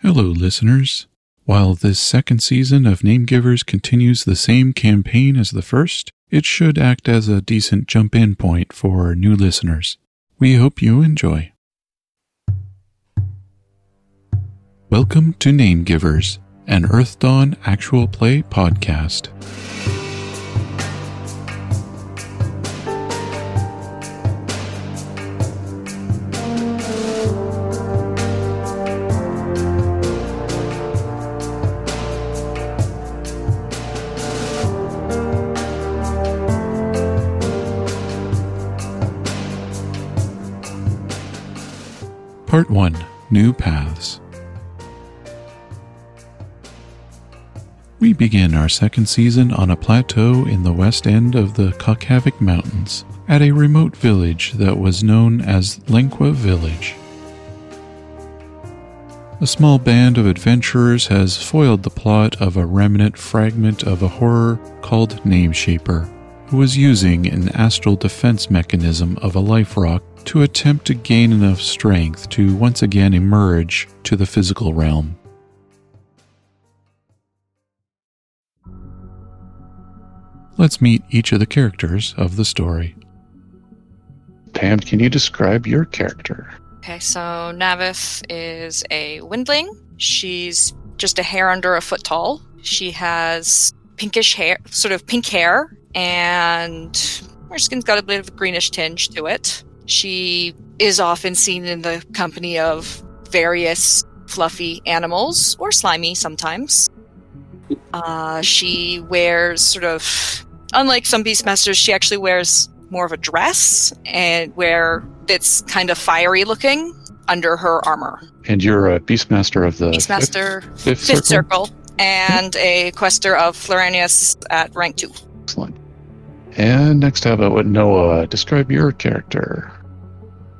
Hello, listeners. While this second season of Name Givers continues the same campaign as the first, it should act as a decent jump in point for new listeners. We hope you enjoy. Welcome to Name Givers, an Earthdawn actual play podcast. Part 1 New Paths. We begin our second season on a plateau in the west end of the Caucavic Mountains, at a remote village that was known as Lenqua Village. A small band of adventurers has foiled the plot of a remnant fragment of a horror called Nameshaper, who was using an astral defense mechanism of a life rock to attempt to gain enough strength to once again emerge to the physical realm. Let's meet each of the characters of the story. Pam, can you describe your character? Okay, so Navith is a windling. She's just a hair under a foot tall. She has pinkish hair, sort of pink hair, and her skin's got a bit of a greenish tinge to it. She is often seen in the company of various fluffy animals, or slimy sometimes. Uh, she wears sort of, unlike some Beastmasters, she actually wears more of a dress and where it's kind of fiery looking under her armor. And you're a Beastmaster of the Beastmaster fifth, fifth, Fifth circle? Circle, and a quester of Floranuus at rank 2. Excellent. And next, how about Noah? Describe your character.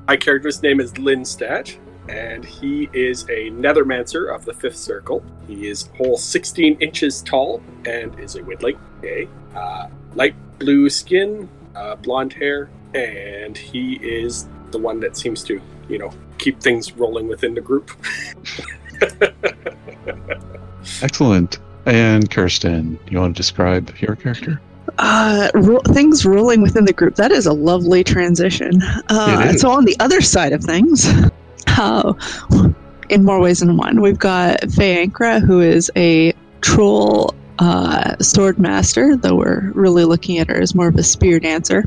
My character's name is Linstat, and he is a Nethermancer of the Fifth Circle. He is whole 16 inches tall and is a Windling. Okay. Uh, light blue skin, uh, blonde hair, and he is the one that seems to, you know, keep things rolling within the group. Excellent. And Kirsten, you want to describe your character? Uh, ro- things rolling within the group. That is a lovely transition. Uh, so on the other side of things, uh, in more ways than one, we've got Faye Ankra, who is a troll uh, sword master, though we're really looking at her as more of a spear dancer.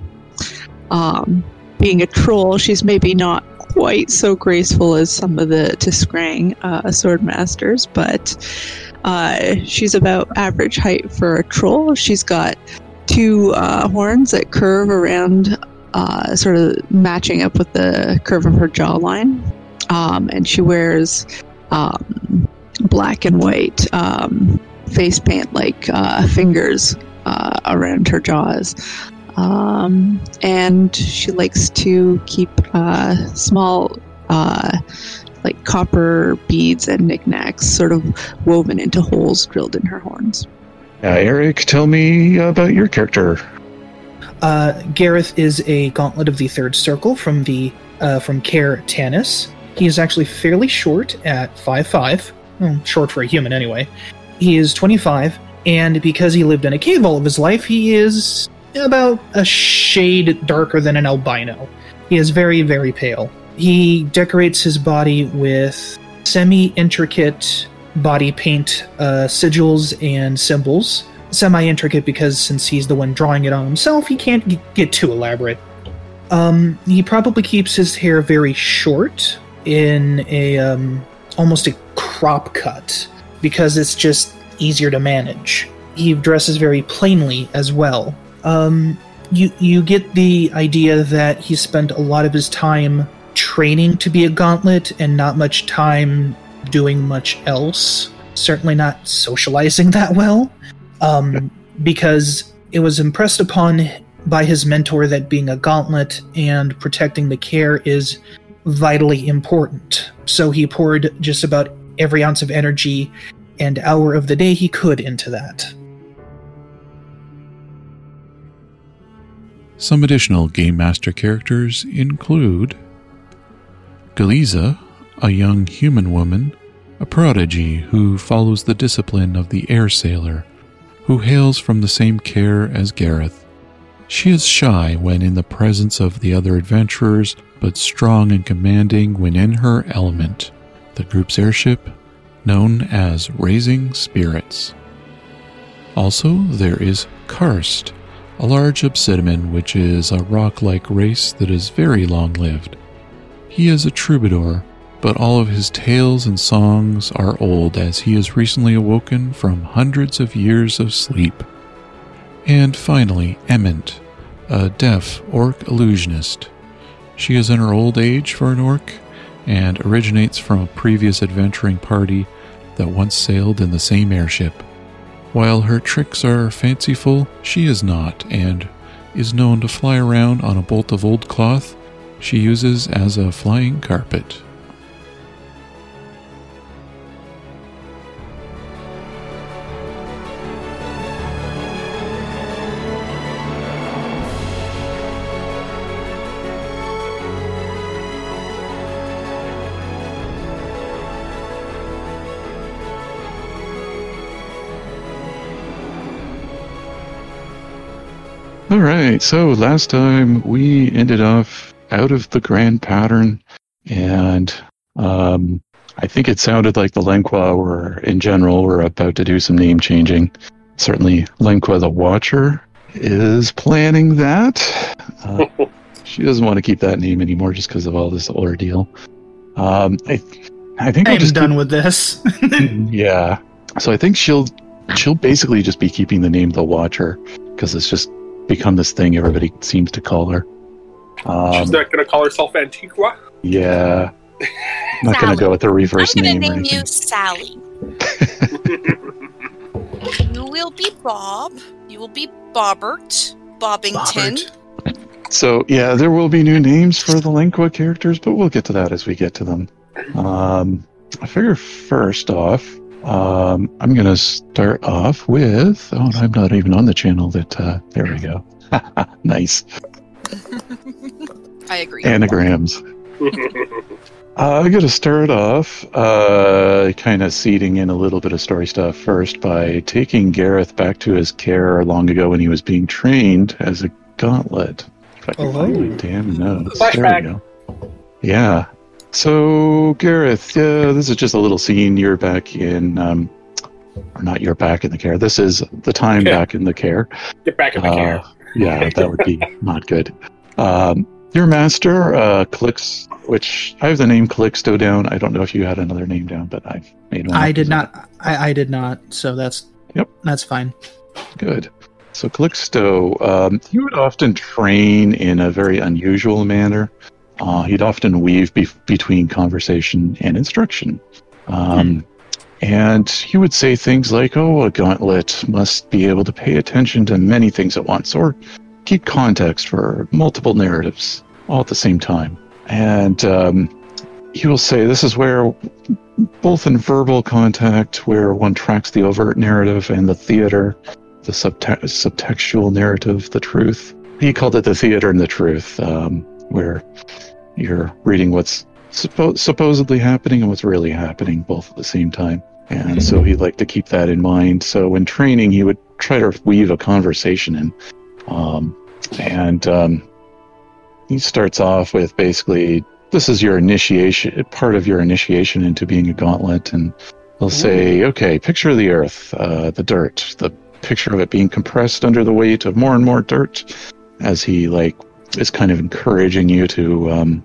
Um, being a troll, she's maybe not quite so graceful as some of the T'skrang uh, sword masters, but uh, she's about average height for a troll. She's got two uh, horns that curve around, uh, sort of matching up with the curve of her jawline. Um, and she wears um, black and white um, face paint like uh, fingers uh, around her jaws. Um, and she likes to keep uh, small, uh, like copper beads and knickknacks sort of woven into holes drilled in her horns. Uh, Eric, tell me about your character. Uh, Gareth is a gauntlet of the third circle from the uh, from Kaer Tanis. He is actually fairly short at 5'5", well, short for a human anyway. He is 25, and because he lived in a cave all of his life, he is about a shade darker than an albino. He is very, very pale. He decorates his body with semi-intricate body paint uh, sigils and symbols. Semi-intricate because since he's the one drawing it on himself, he can't g- get too elaborate. Um, he probably keeps his hair very short in a um, almost a crop cut because it's just easier to manage. He dresses very plainly as well. Um, you you get the idea that he spent a lot of his time training to be a gauntlet and not much time doing much else. Certainly not socializing that well, um, because it was impressed upon by his mentor that being a gauntlet and protecting the kaer is vitally important. So he poured just about every ounce of energy and hour of the day he could into that. Some additional Game Master characters include Galiza, a young human woman a prodigy who follows the discipline of the air sailor, who hails from the same kaer as Gareth. She is shy when in the presence of the other adventurers, but strong and commanding when in her element, the group's airship, known as Raising Spirits. Also, there is Karst, a large obsidian which is a rock like race that is very long lived. He is a troubadour, but all of his tales and songs are old as he is recently awoken from hundreds of years of sleep. And finally, Ement, a deaf orc illusionist. She is in her old age for an orc and originates from a previous adventuring party that once sailed in the same airship. While her tricks are fanciful, she is not, and is known to fly around on a bolt of old cloth she uses as a flying carpet. All right. So last time we ended off out of the grand pattern, and um, I think it sounded like the Lenqua were, in general, were about to do some name changing. Certainly, Lenqua the Watcher is planning that. Uh, she doesn't want to keep that name anymore just because of all this ordeal. Um, I, I think I'll I'm just done with this. yeah. So I think she'll she'll basically just be keeping the name the Watcher because it's just become this thing everybody seems to call her. Um, She's not going to call herself Antigua. yeah. Not gonna go with the reverse I'm gonna name or name you. Sally. you will be Bob. You will be Bobbert. Bobbington. So yeah, there will be new names for the Lingua characters, but we'll get to that as we get to them. Um, I figure first off, um, I'm gonna start off with. Oh, I'm not even on the channel. That uh, there we go. nice I agree. anagrams. Uh, I'm going to start off uh, kind of seeding in a little bit of story stuff first by taking Gareth back to his kaer long ago when he was being trained as a gauntlet. If I can Oh. find my damn notes. Flashback. There we go. Yeah. So, Gareth, uh, this is just a little scene. You're back in, um, or not you're back in the kaer. This is the time Okay. back in the kaer. Get back in the Uh, kaer. yeah, that would be not good. Um, your master, uh, Calix, which I have the name Calixto down. I don't know if you had another name down, but I've made one. I did not. I, I did not. So that's Yep. That's fine. Good. So Calixto, um, he would often train in a very unusual manner. Uh, he'd often weave be- between conversation and instruction. Um, And he would say things like, oh, a gauntlet must be able to pay attention to many things at once, or keep context for multiple narratives all at the same time. And um, he will say this is where, both in verbal contact, where one tracks the overt narrative, and the theater, the subte- subtextual narrative, the truth. He called it the theater and the truth, um, where you're reading what's suppo- supposedly happening and what's really happening both at the same time. And so he liked to keep that in mind. So in training, he would try to weave a conversation in. Um, and um, he starts off with basically this is your initiation, part of your initiation into being a gauntlet. And he'll say, okay, picture the earth, uh, the dirt, the picture of it being compressed under the weight of more and more dirt as he like is kind of encouraging you to um,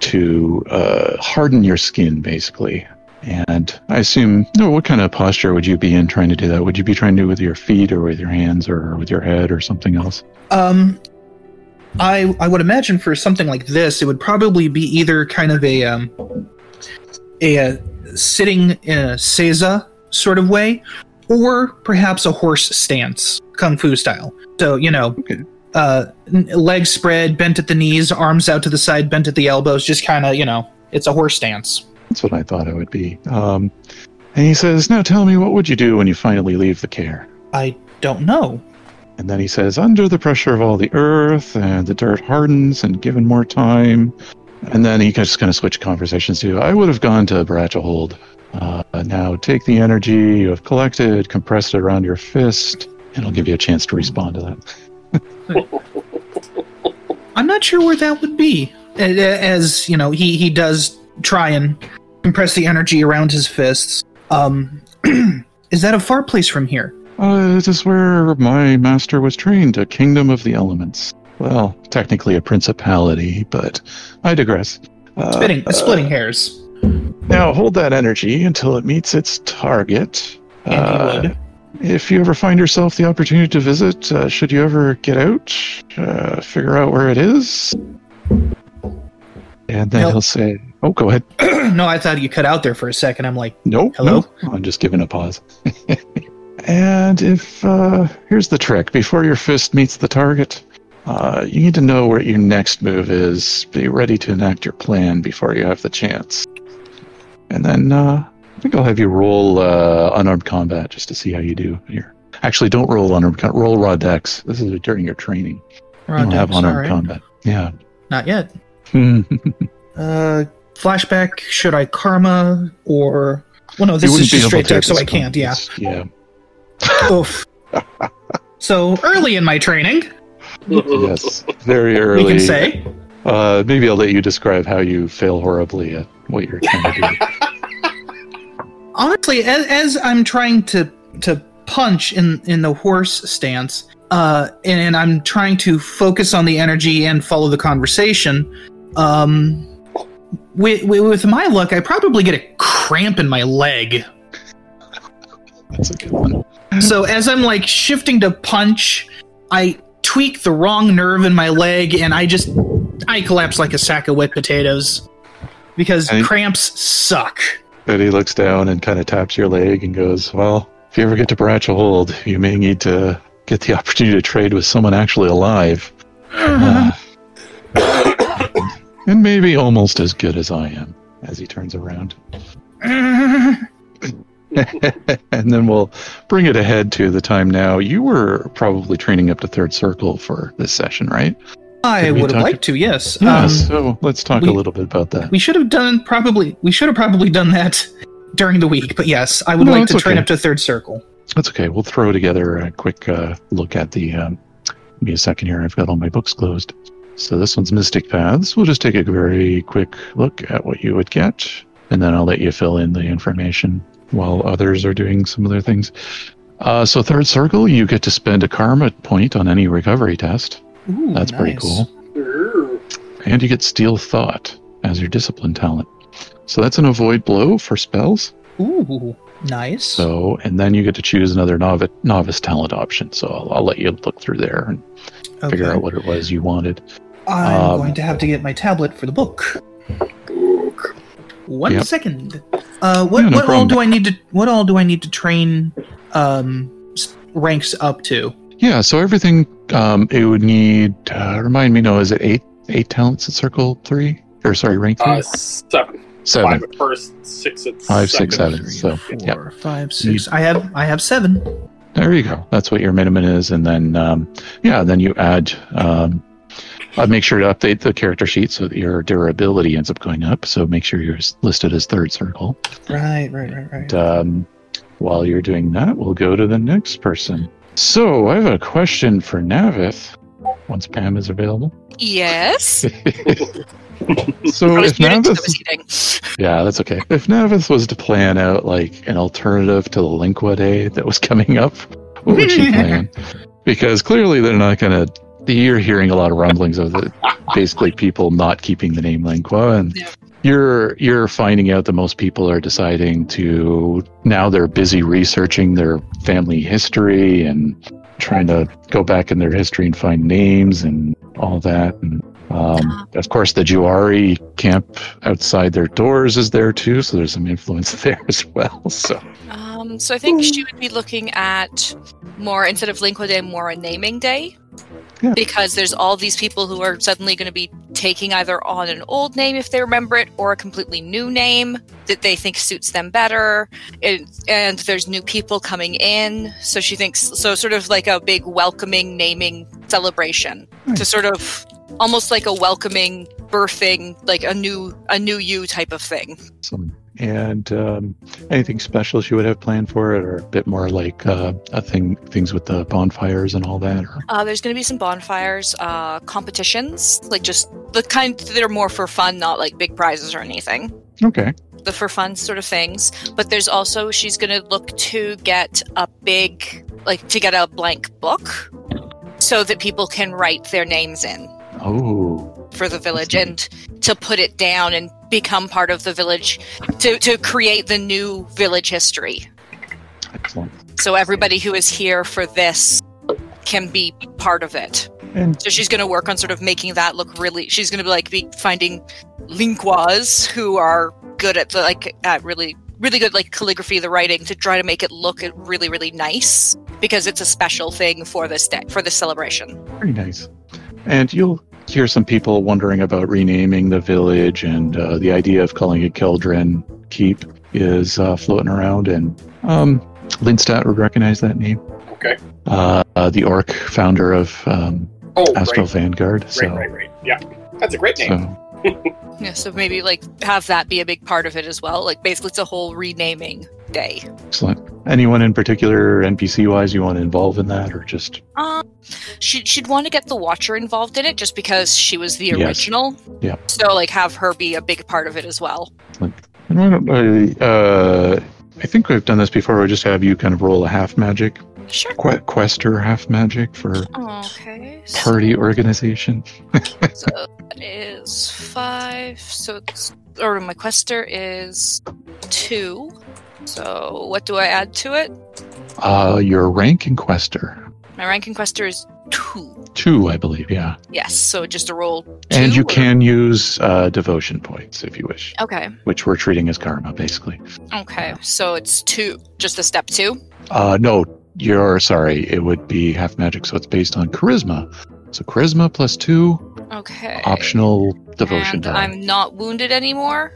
to uh, harden your skin basically and i assume no what kind of posture would you be in trying to do that would you be trying to do it with your feet or with your hands or with your head or something else Um, I I would imagine for something like this, it would probably be either kind of a um a, uh sitting in a seiza sort of way, or perhaps a horse stance, kung fu style. So you know, Okay. Uh, legs spread, bent at the knees, arms out to the side, bent at the elbows, just kind of you know, it's a horse stance. that's what i thought it would be um, and he says now tell me what would you do when you finally leave the kaer I don't know. And then he says, under the pressure of all the earth and the dirt hardens and given more time. And then he just kind of switched conversations to, I would have gone to Bratchahold. Uh, now take the energy you have collected, compress it around your fist, and I'll give you a chance to respond to that. I'm not sure where that would be. As you know, he he does try and compress the energy around his fists. Um, is that a far place from here? Uh, this is where my master was trained, a kingdom of the elements. Well, technically a principality, but I digress. Uh, Splitting, uh, splitting hairs. Now hold that energy until it meets its target. And he Uh, would. If you ever find yourself the opportunity to visit, uh, should you ever get out, uh, figure out where it is, and then Nope. he'll say, "Oh, go ahead." no, I thought you cut out there for a second. I'm like, Nope. Hello? nope. I'm just giving a pause. and if uh, here's the trick: before your fist meets the target, uh, you need to know where your next move is. Be ready to enact your plan before you have the chance. And then uh, I think I'll have you roll uh, unarmed combat just to see how you do here. Actually, don't roll unarmed. Com- roll raw dex. This is during your training. you don't have unarmed alright. combat. Yeah. Not yet. Uh, flashback. Should I karma or? Well, no, this is just straight deck, so I can't. Yeah. Yeah. Oof. so early in my training, yes. Very early. we can say. Uh, maybe I'll let you describe how you fail horribly at what you're trying to do. honestly as, as i'm trying to to punch in in the horse stance uh and i'm trying to focus on the energy and follow the conversation um with, with, with my luck i probably get a cramp in my leg That's a good one. so as i'm like shifting to punch i tweak the wrong nerve in my leg and i just i collapse like a sack of wet potatoes because Hey. cramps suck Betty looks down and kind of taps your leg and goes, Well, if you ever get to Bratcha Hold, you may need to get the opportunity to trade with someone actually alive. Uh, and maybe almost as good as I am, as he turns around. and then we'll bring it ahead to the time now. You were probably training up to third circle for this session, right? I would have liked to yes Yeah, Um, so let's talk we- a little bit about that. We should have done probably. We should have probably done that during the week. But yes, I would No, like to train okay. up to third circle. That's okay. We'll throw together a quick uh, look at the. Um, give me a second here. I've got all my books closed. So this one's Mystic Paths. We'll just take a very quick look at what you would get, and then I'll let you fill in the information while others are doing some other things. Uh, so third circle, you get to spend a karma point on any recovery test. Ooh, That's pretty cool. And you get Steel Thought as your discipline talent. So that's an avoid blow for spells. Ooh, nice. So, and then you get to choose another novice, novice talent option. So I'll, I'll let you look through there and figure out what it was you wanted. I'm um, going to have to get my tablet for the book. Ook. One Yep. second. Uh, what Yeah, no what all do I need to what all do I need to train um ranks up to? Yeah. So everything um, it would need. Uh, remind me, no, is it eight eight talents at Circle three? Or sorry, rank three, Uh, seven. seven, Five at first, six at five, second. six, seven. So yeah, Four, five, six. I have I have seven. there you go. That's what your minimum is, and then um, yeah, then you add. Um, uh, make sure to update the character sheet so that your durability ends up going up. So make sure you're listed as third circle. Right, right, right, right. And, um, while you're doing that, we'll go to the next person. So I have a question for Navith. Once Pam is available. Yes. so if muted 'cause I Navith, yeah, that's okay. If Navith was to plan out like an alternative to the Linkwa Day that was coming up, what would she plan? Because clearly they're not going to. You're hearing a lot of rumblings of the basically people not keeping the name Linkwa, and Yeah. You're you're finding out that most people are deciding to now they're busy researching their family history and trying to go back in their history and find names and all that. And um, of course, the Juari camp outside their doors is there too, so there's some influence there as well. So Um, so I think she would be looking at more instead of Linkwa Day, more a naming day. Yeah. Because there's all these people who are suddenly going to be taking either on an old name if they remember it, or a completely new name that they think suits them better. It, and there's new people coming in, so she thinks so. Sort of like a big welcoming naming celebration to hmm. sort of almost like a welcoming birthing, like a new a new you type of thing. some And um, anything special she would have planned for it, or a bit more like uh, a thing, things with the bonfires and all that. Or Uh, there's going to be some bonfires, uh, competitions, like just the kind that are more for fun, not like big prizes or anything. okay, The for fun sort of things. But there's also, she's going to look to get a big, like, to get a blank book so that people can write their names in oh, for the village and to put it down and become part of the village, to, to create the new village history. excellent. So everybody who is here for this can be part of it. And So she's going to work on sort of making that look really. She's going to be like be finding linquas who are good at the like at really really good like calligraphy, the writing to try to make it look really really nice because it's a special thing for this day for this celebration. very nice. And you'll hear some people wondering about renaming the village, and uh, the idea of calling it Keldren Keep is uh, floating around. And um, Lindstadt would recognize that name. Okay. Uh, uh, the orc founder of um, Oh, Astral right, Vanguard. So, right, right, right. Yeah, that's a great name. so Yeah, so maybe like have that be a big part of it as well. Like basically, it's a whole renaming day. excellent. Anyone in particular, NPC wise, you want to involve in that, or just Um, she she'd want to get the Watcher involved in it just because she was the Yes. original. Yeah. So like have her be a big part of it as well. And I, uh, I think we've done this before. We just have you kind of roll a half magic, Sure. que- quester half magic for Okay. so- party organization. So that is five. So it's, or my quester is two. So what do I add to it? Uh, your rank in quester My rank in quester is two. two, I believe. Yeah, Yes. So just a roll. And you or- can use uh, devotion points if you wish, Okay. which we're treating as karma, basically. Okay. So it's two. Just a step two. Uh, no, you're sorry. It would be half magic, so it's based on charisma. So charisma plus two, Okay. optional devotion And die. I'm not wounded anymore.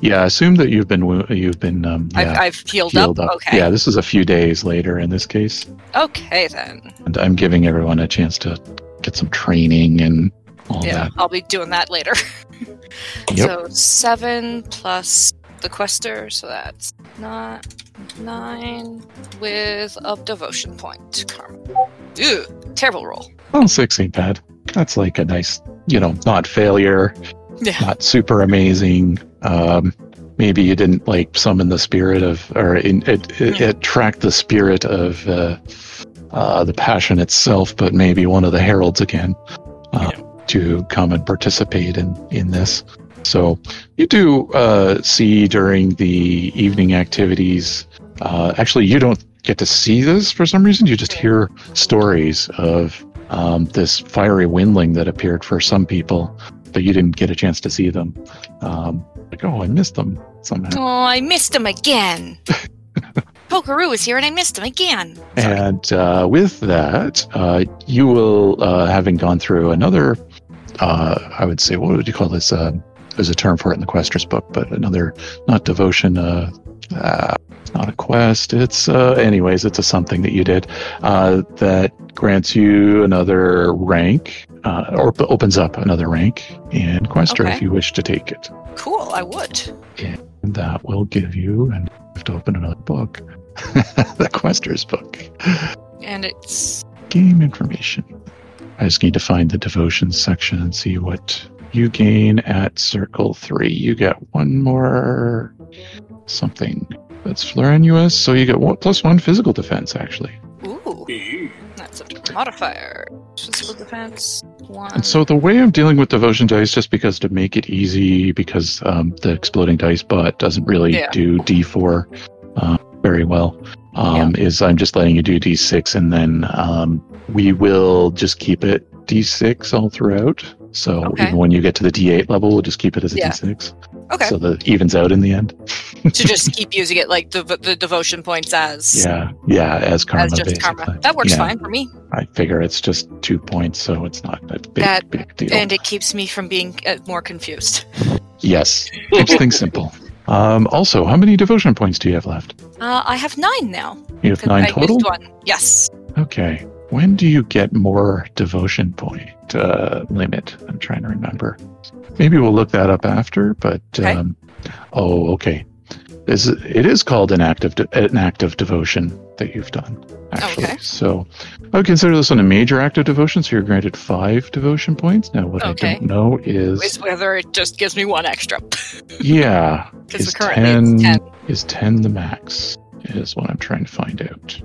Yeah, I assume that you've been you've been um, yeah, I've, I've healed, healed up. up. Okay. Yeah, this is a few days later in this case, Okay then. and I'm giving everyone a chance to get some training and all yeah, that. I'll be doing that later. Yep. So seven plus the quester, so that's not nine with a devotion point. Karma. Ew, terrible roll. Well, six ain't bad. That's like a nice, you know, not failure, Yeah. not super amazing. Um, maybe you didn't like summon the spirit of, or in, it, it, Yeah. attract the spirit of uh, uh, the passion itself, but maybe one of the heralds again uh, to come and participate in in this. So you do uh, see during the evening activities. Uh, actually, you don't get to see this for some reason. You just hear stories of um, this fiery windling that appeared for some people, but you didn't get a chance to see them. Um, like, oh, I missed them somehow. Oh, I missed him again. Pokeroo is here and I missed him again. Sorry. And uh, with that, uh, you will, uh, having gone through another, uh, I would say, what would you call this? Uh, there's a term for it in the Questers book, but another, not devotion, uh, uh, not a quest. It's, uh, anyways, it's a something that you did uh, that grants you another rank, uh, or opens up another rank in Quester Okay. if you wish to take it. Cool, I would. And that will give you, and you have to open another book, the Questers book. And it's Game information. I just need to find the devotions section and see what you gain at circle three. You get one more something that's Floranuus, so you get one plus one physical defense actually. Modifier. Physical defense one. And so the way I'm dealing with devotion dice, just because to make it easy, because um, the exploding dice bot doesn't really Yeah. do D4 uh, very well, um, is I'm just letting you do D6, and then um, we will just keep it D6 all throughout. So Okay. even when you get to the D8 level, we'll just keep it as a Yeah. 6 okay, so that evens out in the end. to just keep using it like the the devotion points as Yeah, yeah, as karma. as just basically. karma. That works Yeah. fine for me, I figure it's just two points, so it's not a big, That- big deal. and it keeps me from being uh, more confused. Yes, keeps things simple. Um, also, how many devotion points do you have left? Uh, I have nine now. You have nine I total. Yes. Okay. When do you get more devotion point uh, limit? I'm trying to remember. Maybe we'll look that up after. But Okay. um, oh, okay. is it is called an act of de- an act of devotion that you've done. Actually, Okay. so I would consider this one a major act of devotion. So you're granted five devotion points. Now, what Okay. I don't know is, Is whether it just gives me one extra. yeah, Because is currently ten, it's 10. is ten the max? Is what I'm trying to find out.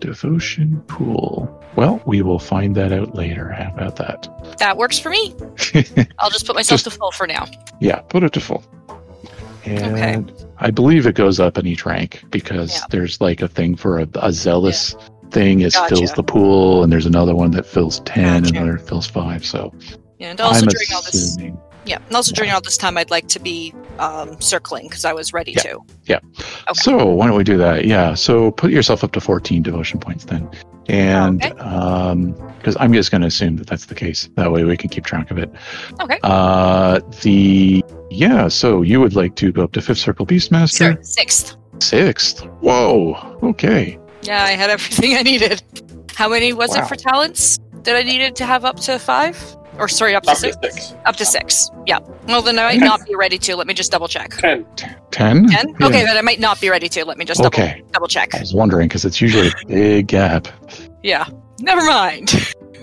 Devotion pool. Well, we will find that out later. How about that? That works for me. I'll just put myself to full for now. Yeah, put it to full. And I believe it goes up in each rank because Yeah. there's like a thing for a, a zealous thing is Gotcha. fills the pool, and there's another one that fills ten, Gotcha. another fills five. So Yeah, and also I'm during all this. Yeah, and also during all this time, I'd like to be um, circling because I was ready Yeah. to. Okay. So why don't we do that? Yeah. So put yourself up to fourteen devotion points then, and Okay. um, because I'm just going to assume that that's the case. That way we can keep track of it. Okay. Uh, the yeah. So you would like to go up to fifth circle beastmaster, Sorry, sixth. sixth. Whoa. Okay. Yeah, I had everything I needed. How many was Wow. it for talents that I needed to have up to five? Or sorry, up to Up to six? six. Up to six. Yeah. Well, then I might not be ready to. Let me just double check. Ten. Ten. Ten? Yeah. Okay, then I might not be ready to. Let me just double, Okay. double check. I was wondering because it's usually a big gap. Yeah. Never mind.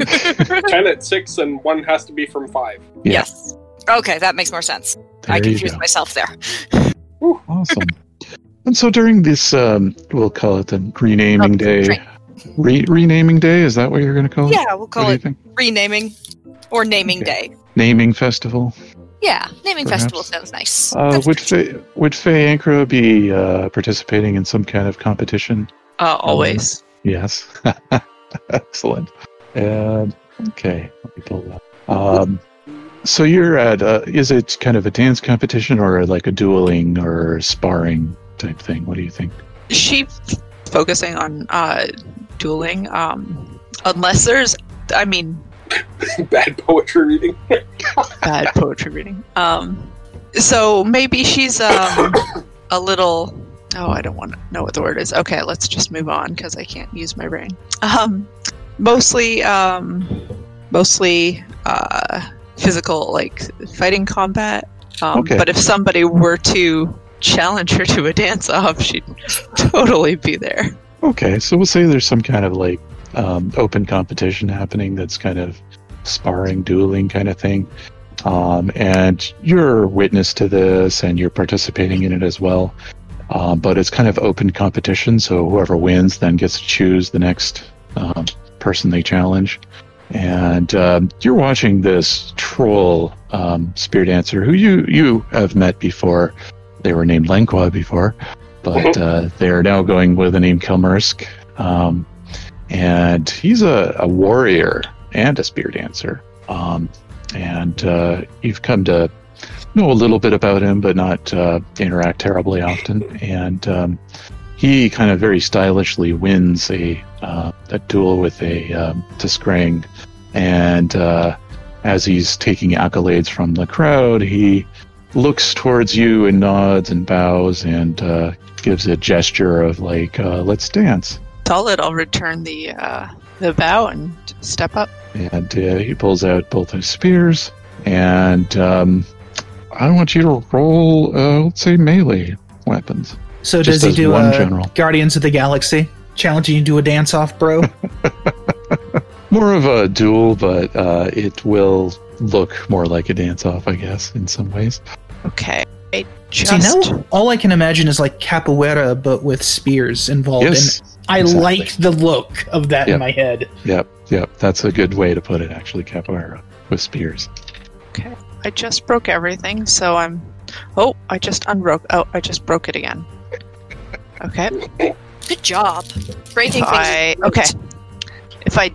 Ten at six, and one has to be from five. Yeah. Yes. Okay, that makes more sense. I There you confused myself there. Awesome. and so during this, um, we'll call it the renaming Oh, day. Re- renaming day is that what you're going to call it? Yeah, we'll call do it renaming or naming Okay. day. Naming festival. Yeah, naming Perhaps. festival sounds nice. Uh, would good. Faye, would Faye Ankra be uh, participating in some kind of competition? Uh, always. Yes. Excellent. And okay, let me pull that. Um, so you're at, uh, is it kind of a dance competition or like a dueling or sparring type thing? What do you think? She focusing on uh, dueling. Um, unless there's, I mean, Bad poetry reading. bad poetry reading. Um, so maybe she's um a little. Oh, I don't want to know what the word is. Okay, let's just move on because I can't use my brain. Um, mostly, um, mostly uh, physical, like fighting combat. Um, Okay. But if somebody were to challenge her to a dance off, she'd totally be there. Okay, so we'll say there's some kind of like um, open competition happening that's kind of sparring, dueling kind of thing. Um, and you're witness to this and you're participating in it as well. Um, but it's kind of open competition, so whoever wins then gets to choose the next um, person they challenge. And um, you're watching this troll um, spear dancer who you, you have met before. They were named Lenqua before, but uh, they are now going with the name Kilmursk. And he's a, a warrior and a spear dancer. Um, and uh, you've come to know a little bit about him, but not uh, interact terribly often. And um, he kind of very stylishly wins a uh, a duel with a um, T'skrang. And uh, as he's taking accolades from the crowd, he looks towards you and nods and bows and uh, gives a gesture of like, uh, "Let's dance." Solid. I'll return the uh, the bow and step up. and uh, he pulls out both his spears and um, i want you to roll uh, let's say melee weapons So Just does he do one a general. Guardians of the Galaxy challenging you to do a dance off, bro? more of a duel but uh, it will look more like a dance off i guess in some ways Okay. I See, just now all I can imagine is like capoeira, but with spears involved. yes And I exactly. like the look of that Yeah. in my head. yep yep that's a good way to put it actually capoeira with spears Okay. I just broke everything, so I'm. Oh, I just unbroke. Oh, I just broke it again. Okay. Good job. Breaking If things. I okay. If I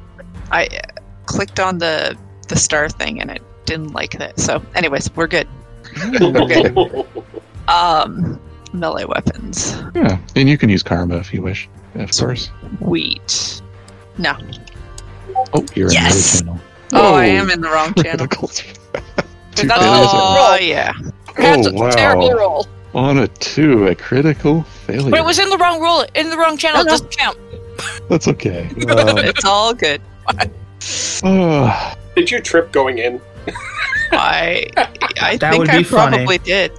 I uh, clicked on the the star thing and it didn't like that. So, anyways, we're good. Okay. Um, melee weapons. yeah and you can use karma if you wish of course Wheat. No. oh you're Yes! in the other channel Oh, I Oh, am in the wrong channel. critical Two That's failures a at- Oh yeah. That's oh, a wow. terrible roll. on a two a critical failure But it was in the wrong roll, in the wrong channel. It No, no. doesn't count. That's okay. Um, It's all good. uh, Did you trip going in? I I That think I be funny. probably did.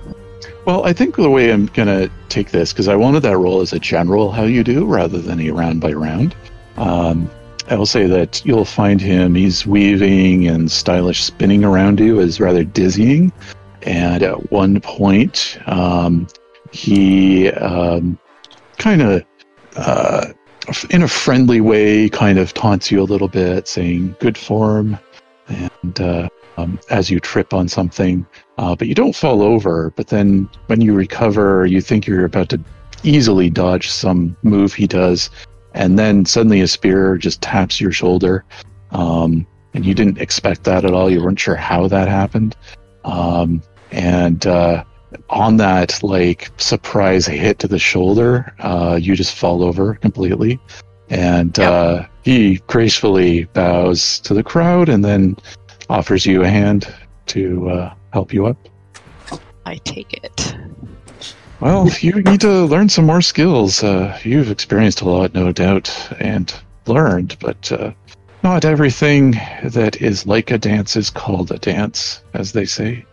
Well, I think the way I'm gonna take this because I wanted that role as a general how you do rather than a round by round. Um, I will say that you'll find him, he's weaving and stylish spinning around you is rather dizzying. And at one point, um, he um, kind of, uh, in a friendly way, kind of taunts you a little bit, saying, good form. And uh, um, as you trip on something, uh, but you don't fall over. But then when you recover, you think you're about to easily dodge some move he does, and then suddenly a spear just taps your shoulder, um, and you didn't expect that at all. You weren't sure how that happened, um, and uh, on that like surprise hit to the shoulder, uh, you just fall over completely. And Yep. uh, he gracefully bows to the crowd and then offers you a hand to uh, help you up. I take it. Well, you need to learn some more skills. Uh, you've experienced a lot, no doubt, and learned, but uh, not everything that is like a dance is called a dance, as they say.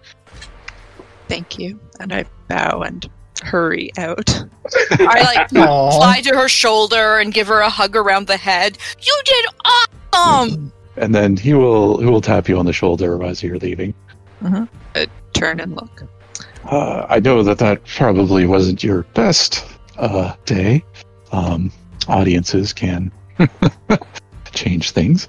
Thank you. And I bow and hurry out. I like Aw. fly to her shoulder and give her a hug around the head. You did awesome. And then he will he will tap you on the shoulder as you're leaving. Turn and look. Uh, I know that that probably wasn't your best uh, day. Um, audiences can change things,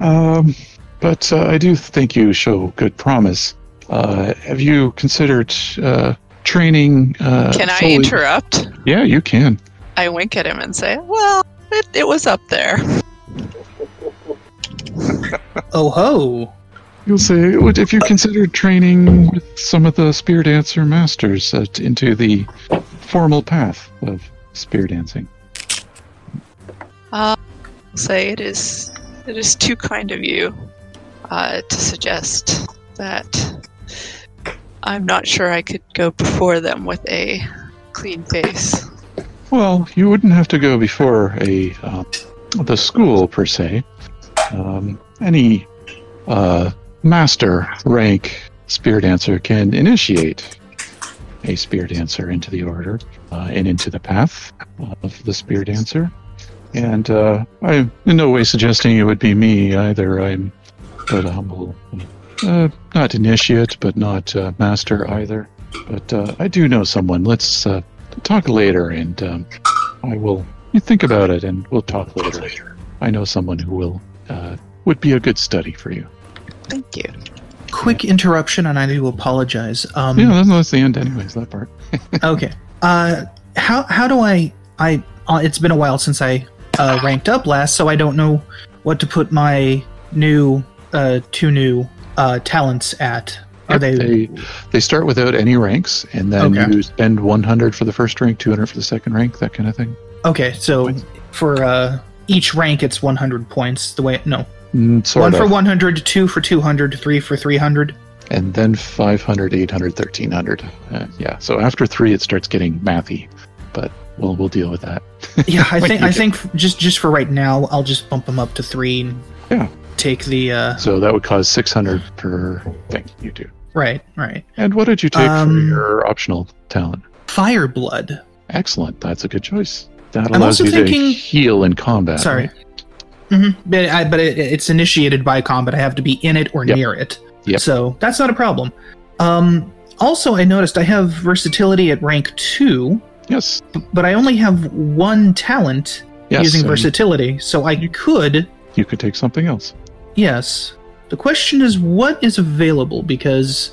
um, but uh, I do think you show good promise. Uh, have you considered uh, training? Uh, Can I fully- interrupt? Yeah, you can. I wink at him and say, Well, it, it was up there. Oh ho! You'll say, if you consider training with some of the spear dancer masters uh, into the formal path of spear dancing. Uh say it is it is too kind of you uh, to suggest that I'm not sure I could go before them with a clean face. Well, you wouldn't have to go before a uh, the school per se. Um, any uh, master rank spear dancer can initiate a spear dancer into the order uh, and into the path of the spear dancer. And uh, I'm in no way suggesting it would be me either. I'm but a humble, uh, not initiate, but not uh, master either. But uh, I do know someone. Let's uh, talk later, and um, I will. You think about it, and we'll talk later. I know someone who will would be a good study for you. Thank you. Quick interruption, and I do apologize. Um, Yeah, that's, that's the end, anyways. That part. okay. Uh, how how do I I? Uh, it's been a while since I uh, ranked up last, so I don't know what to put my new uh, two new uh, talents at. Are they? they they start without any ranks, and then Okay. you spend 100 for the first rank, 200 for the second rank, that kind of thing. Okay, so for uh, each rank, it's 100 points. The way no, sort one of. for 100, two for 200, three for 300. and then 500 800 1300 uh, yeah so after three it starts getting mathy but we'll we'll deal with that Yeah, I think I get- think just just for right now, I'll just bump them up to three. And Yeah. Take the uh, so that would cause 600 per thing you do right, right. and what did you take for Um, your optional talent Fire blood. excellent that's a good choice that allows you thinking- to heal in combat Sorry. right? Hmm But I, but it, it's initiated by combat. I have to be in it or Yep. near it. Yep. So that's not a problem. Um, also, I noticed I have versatility at rank two, yes but I only have one talent yes using versatility. So I could, you could take something else yes. The question is, what is available? Because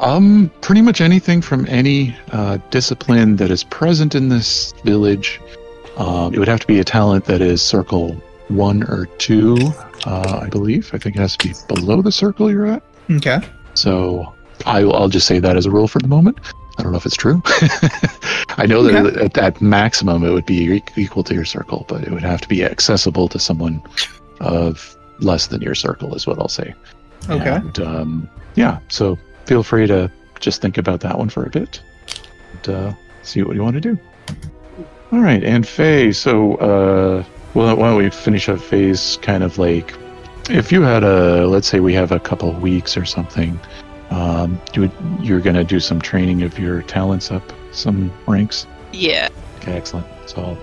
Um, pretty much anything from any uh, discipline that is present in this village. Um, it would have to be a talent that is circle one or two, uh, I believe. I think it has to be below the circle you're at. okay, So I, I'll just say that as a rule for the moment. I don't know if it's true. I know that Okay. at that maximum it would be equal to your circle, but it would have to be accessible to someone of less than your circle, is what I'll say. okay. And, um, yeah, so feel free to just think about that one for a bit and uh, see what you want to do. All right, and Faye, so uh, well, why don't we finish up phase kind of like if you had a let's say we have a couple of weeks or something, um, you would, you're going to do some training of your talents up some ranks. Yeah. Okay, excellent. So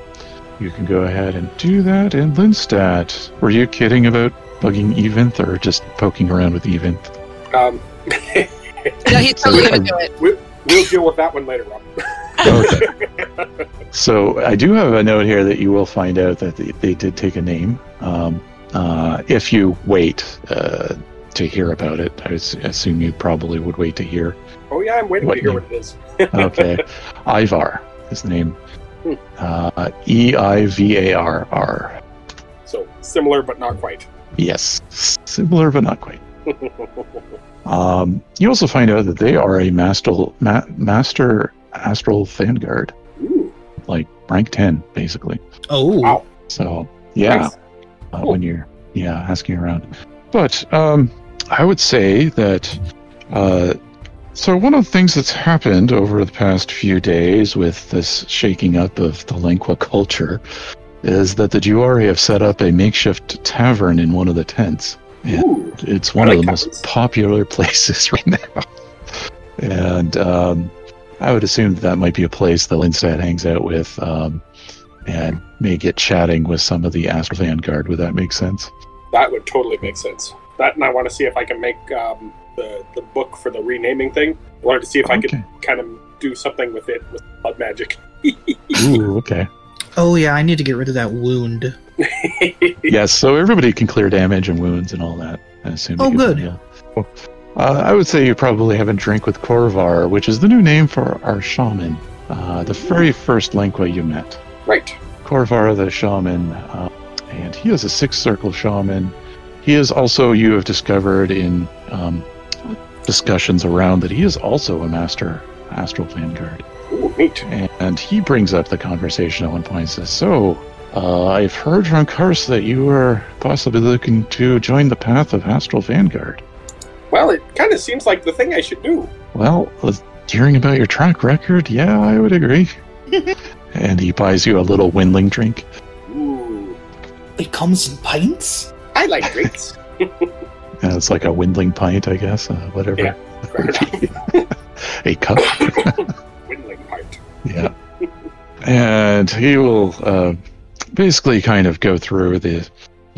you can go ahead and do that. And Linstat, were you kidding about bugging Eventh or just poking around with Eventh? Um, No, he's totally gonna do it. we'll deal with that one later, Rob. Okay. so I do have a note here that you will find out that they, they did take a name. Um, uh, if you wait uh, to hear about it, I assume you probably would wait to hear. oh yeah, I'm waiting What to hear name? what it is. Okay. Ivar is the name. Hmm. Uh, E I V A R R. So similar, but not quite. Yes. Similar, but not quite. Um, you also find out that they are a master, ma- master astral vanguard, Ooh, like rank 10, basically. Oh, Wow. So, yeah, nice. uh, Cool. when you're, yeah, asking around. But um, I would say that, uh, so one of the things that's happened over the past few days with this shaking up of the Lingua culture is that the Juari have set up a makeshift tavern in one of the tents. And Ooh, it's one I of like the most popular places right now. And um, I would assume that, that might be a place that Lindstad hangs out with um, and may get chatting with some of the Astral Vanguard. Would that make sense? that would totally make sense. That, and I want to see if I can make um, the the book for the renaming thing. I wanted to see if I could kind of do something with it with blood magic. Ooh, okay. oh yeah, I need to get rid of that wound. Yes, so everybody can clear damage and wounds and all that. I assume. Oh, you- good. Yeah. Uh, I would say you probably have a drink with Korvar, which is the new name for our shaman, uh, the very first Lingua you met. right. Korvar the shaman, uh, and he is a six circle shaman. He is also, you have discovered in um, discussions around that he is also a master astral vanguard. Ooh, neat. And he brings up the conversation at one point and says, So, uh, I've heard from Kars that you are possibly looking to join the path of astral vanguard. Well, it kind of seems like the thing I should do. Well, uh, hearing about your track record, yeah, I would agree. and he buys you a little windling drink. Ooh, It comes in pints. I like drinks. And it's like a windling pint, I guess, uh, whatever. Yeah, fair a cup. Windling pint. yeah. And he will uh, basically kind of go through the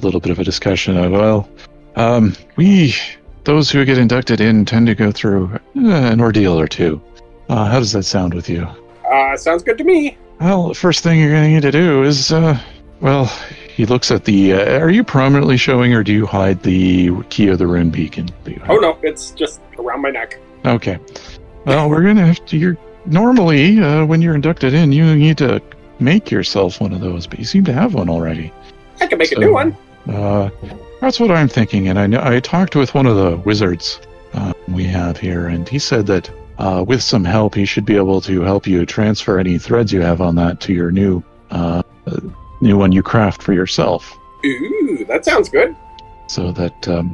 little bit of a discussion of, well, um, we, those who get inducted in, tend to go through uh, an ordeal or two. Uh, how does that sound with you? Uh, sounds good to me. Well, the first thing you're going to need to do is, uh, well, he looks at the. Uh, are you prominently showing, or do you hide the key of the rune beacon? that you have? Oh no, it's just around my neck. Okay. Well, we're gonna have to. You're normally uh, when you're inducted in, you need to make yourself one of those, but you seem to have one already. I can make So- a new one. Uh, that's what I'm thinking, and I know I talked with one of the wizards uh, we have here, and he said that uh, with some help, he should be able to help you transfer any threads you have on that to your new uh, uh, new one you craft for yourself, Ooh, that sounds good. so that um,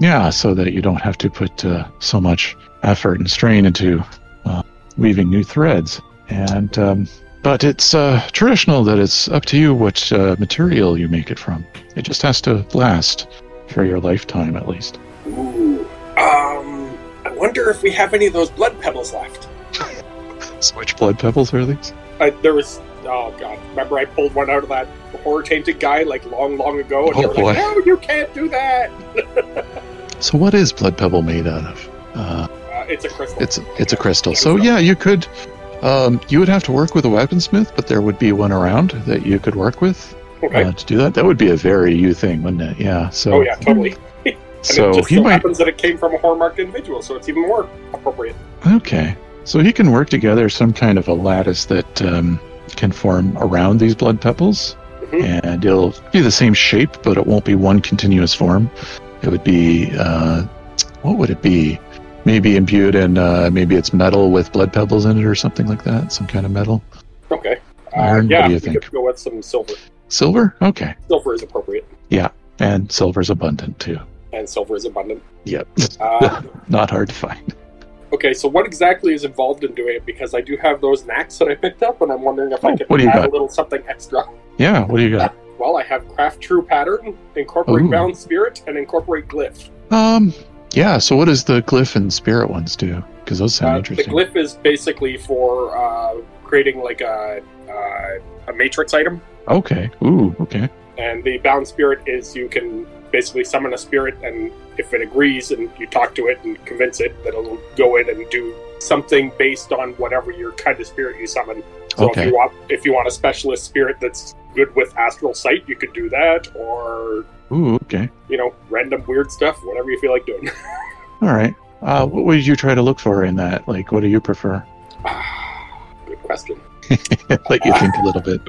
yeah, so that you don't have to put uh, so much effort and strain into uh, weaving new threads. And um, but it's uh, traditional that it's up to you what uh, material you make it from. It just has to last for your lifetime at least. Ooh. Um, I wonder if we have any of those blood pebbles left. So which blood pebbles are these? Uh, there was. Oh god, remember I pulled one out of that horror tainted guy like long, long ago, and Oh, boy. like, "No, you can't do that." So what is blood pebble made out of? Uh, Uh, it's a crystal. it's it's a crystal. So yeah, you could. Um, you would have to work with a weaponsmith, but there would be one around that you could work with okay. uh, to do that. That would be a very you thing, wouldn't it? Yeah. So oh yeah, totally. And So it just he so might happens that it came from a horror marked individual, so it's even more appropriate. Okay. So he can work together some kind of a lattice that um, can form around these blood pebbles. Mhm. And it'll be the same shape, but it won't be one continuous form. It would be, uh, what would it be? Maybe imbued in, uh, maybe it's metal with blood pebbles in it or something like that. Some kind of metal. Okay. Uh, Iron, what yeah, do you think? could go with some silver. Silver? Okay. Silver is appropriate, Yeah, And silver is abundant too. and silver is abundant. Yep. Uh, Not hard to find. okay, so what exactly is involved in doing it? Because I do have those knacks that I picked up, and I'm wondering if Oh, I what you add got? a little something extra. Yeah. What do you got? Well, I have craft true pattern, incorporate Ooh. bound spirit, and incorporate glyph. Um, yeah. So what does the glyph and spirit ones do? Because those sound Uh, the interesting. glyph is basically for uh, creating like a uh, a matrix item, Okay. Ooh. Okay. and the bound spirit is you can basically summon a spirit, and if it agrees and you talk to it and convince it, that it'll go in and do something based on whatever your kind of spirit you summon. So Okay. if you want if you want a specialist spirit that's good with astral sight, you could do that, or Ooh. Okay. you know, random weird stuff, whatever you feel like doing. All right. Uh, what would you try to look for in that? Like, what do you prefer? good question. Let you think a little bit.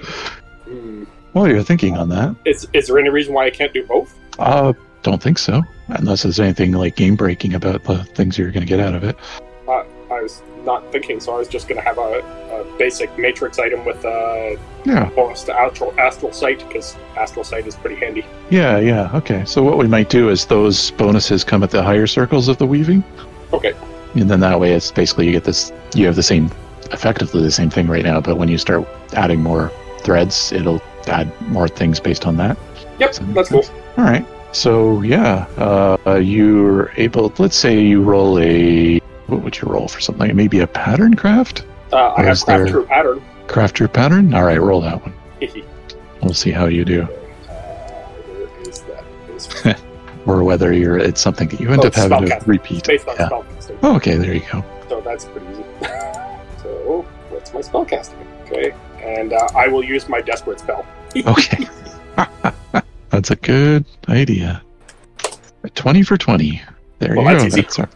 Hmm. Well, you're thinking on that. Is is there any reason why I can't do both? Uh, don't think so. Unless there's anything like game breaking about the things you're going to get out of it. Was not thinking, so I was just going to have a, a basic matrix item with a Yeah. bonus to astral astral sight because astral sight is pretty handy. Yeah. Yeah. Okay. So what we might do is those bonuses come at the higher circles of the weaving, Okay. and then that way it's basically you get this. You have the same, effectively the same thing right now, but when you start adding more threads, it'll add more things based on that. Yep, that that's cool. All right. So yeah, uh, you're able. Let's say you roll a. What would you roll for something? Maybe a pattern craft. Uh, I Or have craft there- true pattern. Craft your pattern. All right, roll that one. Hehe. We'll see how you do, Uh, where is that? It's or whether you're. It's something that you end Oh, up having to spellcasting. repeat. based on Yeah. spellcasting, Oh, okay, there you go. so that's pretty easy. so what's my spellcasting? Okay, and uh, I will use my desperate spell. Okay. that's a good idea. 20 for 20. There Well, you that's go. easy. That's a,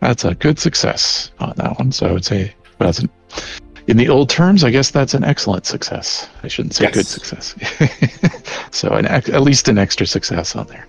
that's a good success on that one. So I would say, that's an, in the old terms, I guess that's an excellent success. I shouldn't say Yes. good success. so an, at least an extra success on there.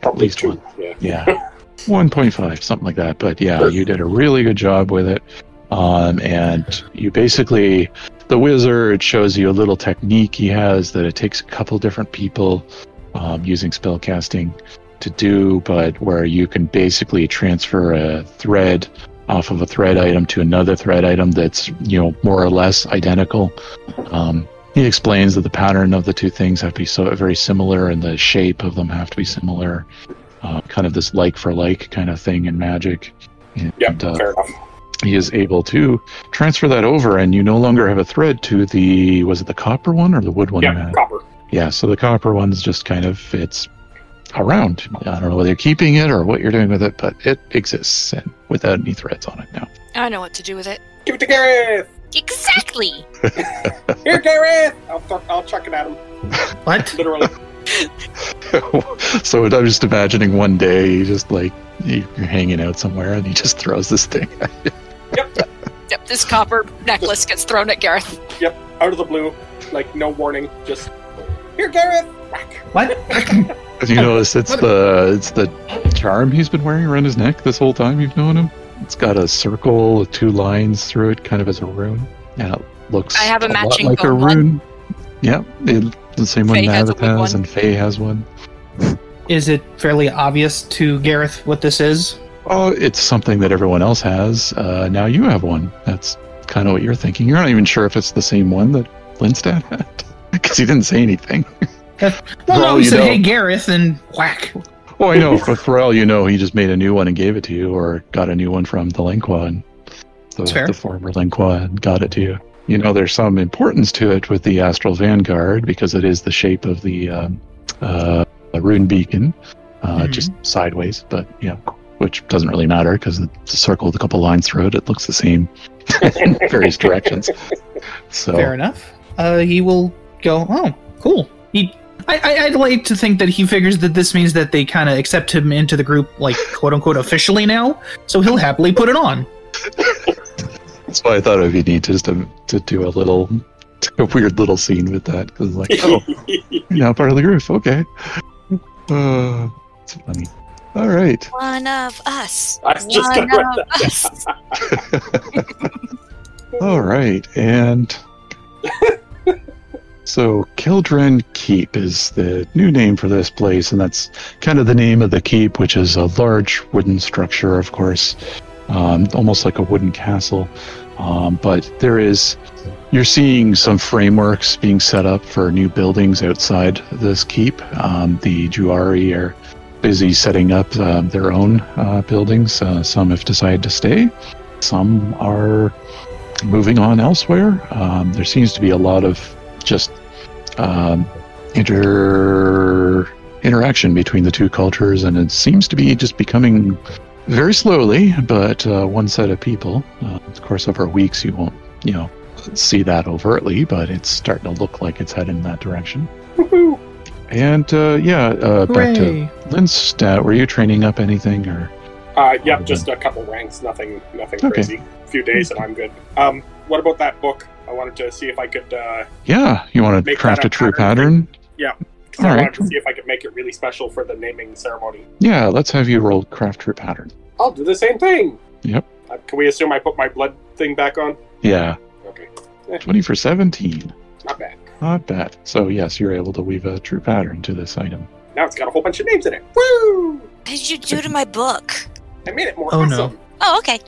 Probably least two. one. Yeah. Yeah. 1.5, something like that. But yeah, you did a really good job with it. Um, and you basically, the wizard shows you a little technique he has that it takes a couple different people um, using spellcasting to do, but where you can basically transfer a thread off of a thread item to another thread item that's, you know, more or less identical. Um, he explains that the pattern of the two things have to be so very similar and the shape of them have to be similar uh, kind of this like for like kind of thing in magic. And, Yep, uh, fair enough. he is able to transfer that over, and you no longer have a thread to the was it the copper one or the wood one? Yeah, copper. yeah. So the copper one's just kind of it's around. I don't know whether you're keeping it or what you're doing with it, but it exists and without any threads on it now. I know what to do with it. Give it to Gareth. Exactly. Here, Gareth. I'll th- I'll chuck it at him. What? Literally. so I'm just imagining one day you just like you're hanging out somewhere and he just throws this thing. at you. Yep, this copper necklace gets thrown at Gareth. Yep. Out of the blue, like no warning. Just here, Gareth. Whack. What? You notice it's the it's the charm he's been wearing around his neck this whole time you've known him. It's got a circle with two lines through it, kind of as a rune. And it looks I have a lot matching like a bone one. rune. Yep, it, the same one Faye has Navith wood has, one. and Faye has one. Is it fairly obvious to Gareth what this is? Oh, it's something that everyone else has. Uh, now you have one. That's kind of what you're thinking. You're not even sure if it's the same one that Lindstad had because he didn't say anything. Well, no, all he you said, know. "Hey, Gareth," and whack. Oh, I know. but for all you know, he just made a new one and gave it to you, or got a new one from the Lingua and the, fair. the former Lingua and got it to you. You know, there's some importance to it with the Astral Vanguard because it is the shape of the um, uh, rune beacon, uh, Mhm. just sideways, but yeah, which doesn't really matter because it's a circle with a couple lines through it. It looks the same in various directions. So Fair enough. Uh, he will go. Oh, cool. He. I, I, I'd like to think that he figures that this means that they kind of accept him into the group, like quote unquote, officially now. So he'll happily put it on. that's why I thought it would be neat just to, to do a little, a weird little scene with that because like, oh, You're now part of the group. Okay. Uh, it's funny. All right. One of us. I was just One gonna of us. All right. And so Kildren Keep is the new name for this place, and that's kind of the name of the keep, which is a large wooden structure, of course, um, almost like a wooden castle. Um, but there is, you're seeing some frameworks being set up for new buildings outside this keep. Um, the Juari are busy setting up uh, their own uh, buildings. Uh, some have decided to stay. Some are moving on elsewhere. Um, there seems to be a lot of just um, inter interaction between the two cultures, and it seems to be just becoming very slowly, but uh, one set of people. Uh, of course, over weeks, you won't, you know, see that overtly, but it's starting to look like it's heading in that direction. Woohoo! And uh, yeah, uh, back to Hooray. Lindstad. Were you training up anything, or Uh, yep, just a couple ranks, nothing, nothing Okay. crazy. A few days and I'm good. Um, what about that book? I wanted to see if I could, uh, yeah, you want to craft a a true pattern pattern? 'cause I All right. wanted to see if I could make it really special for the naming ceremony. Yeah, let's have you roll craft true pattern. I'll do the same thing. Yep. Uh, can we assume I put my blood thing back on? Yeah, Okay, twenty for seventeen. not bad. Not bad. So yes, you're able to weave a true pattern to this item. Now it's got a whole bunch of names in it. Woo! What did you do to my book? I made it more Oh, no. Oh, okay.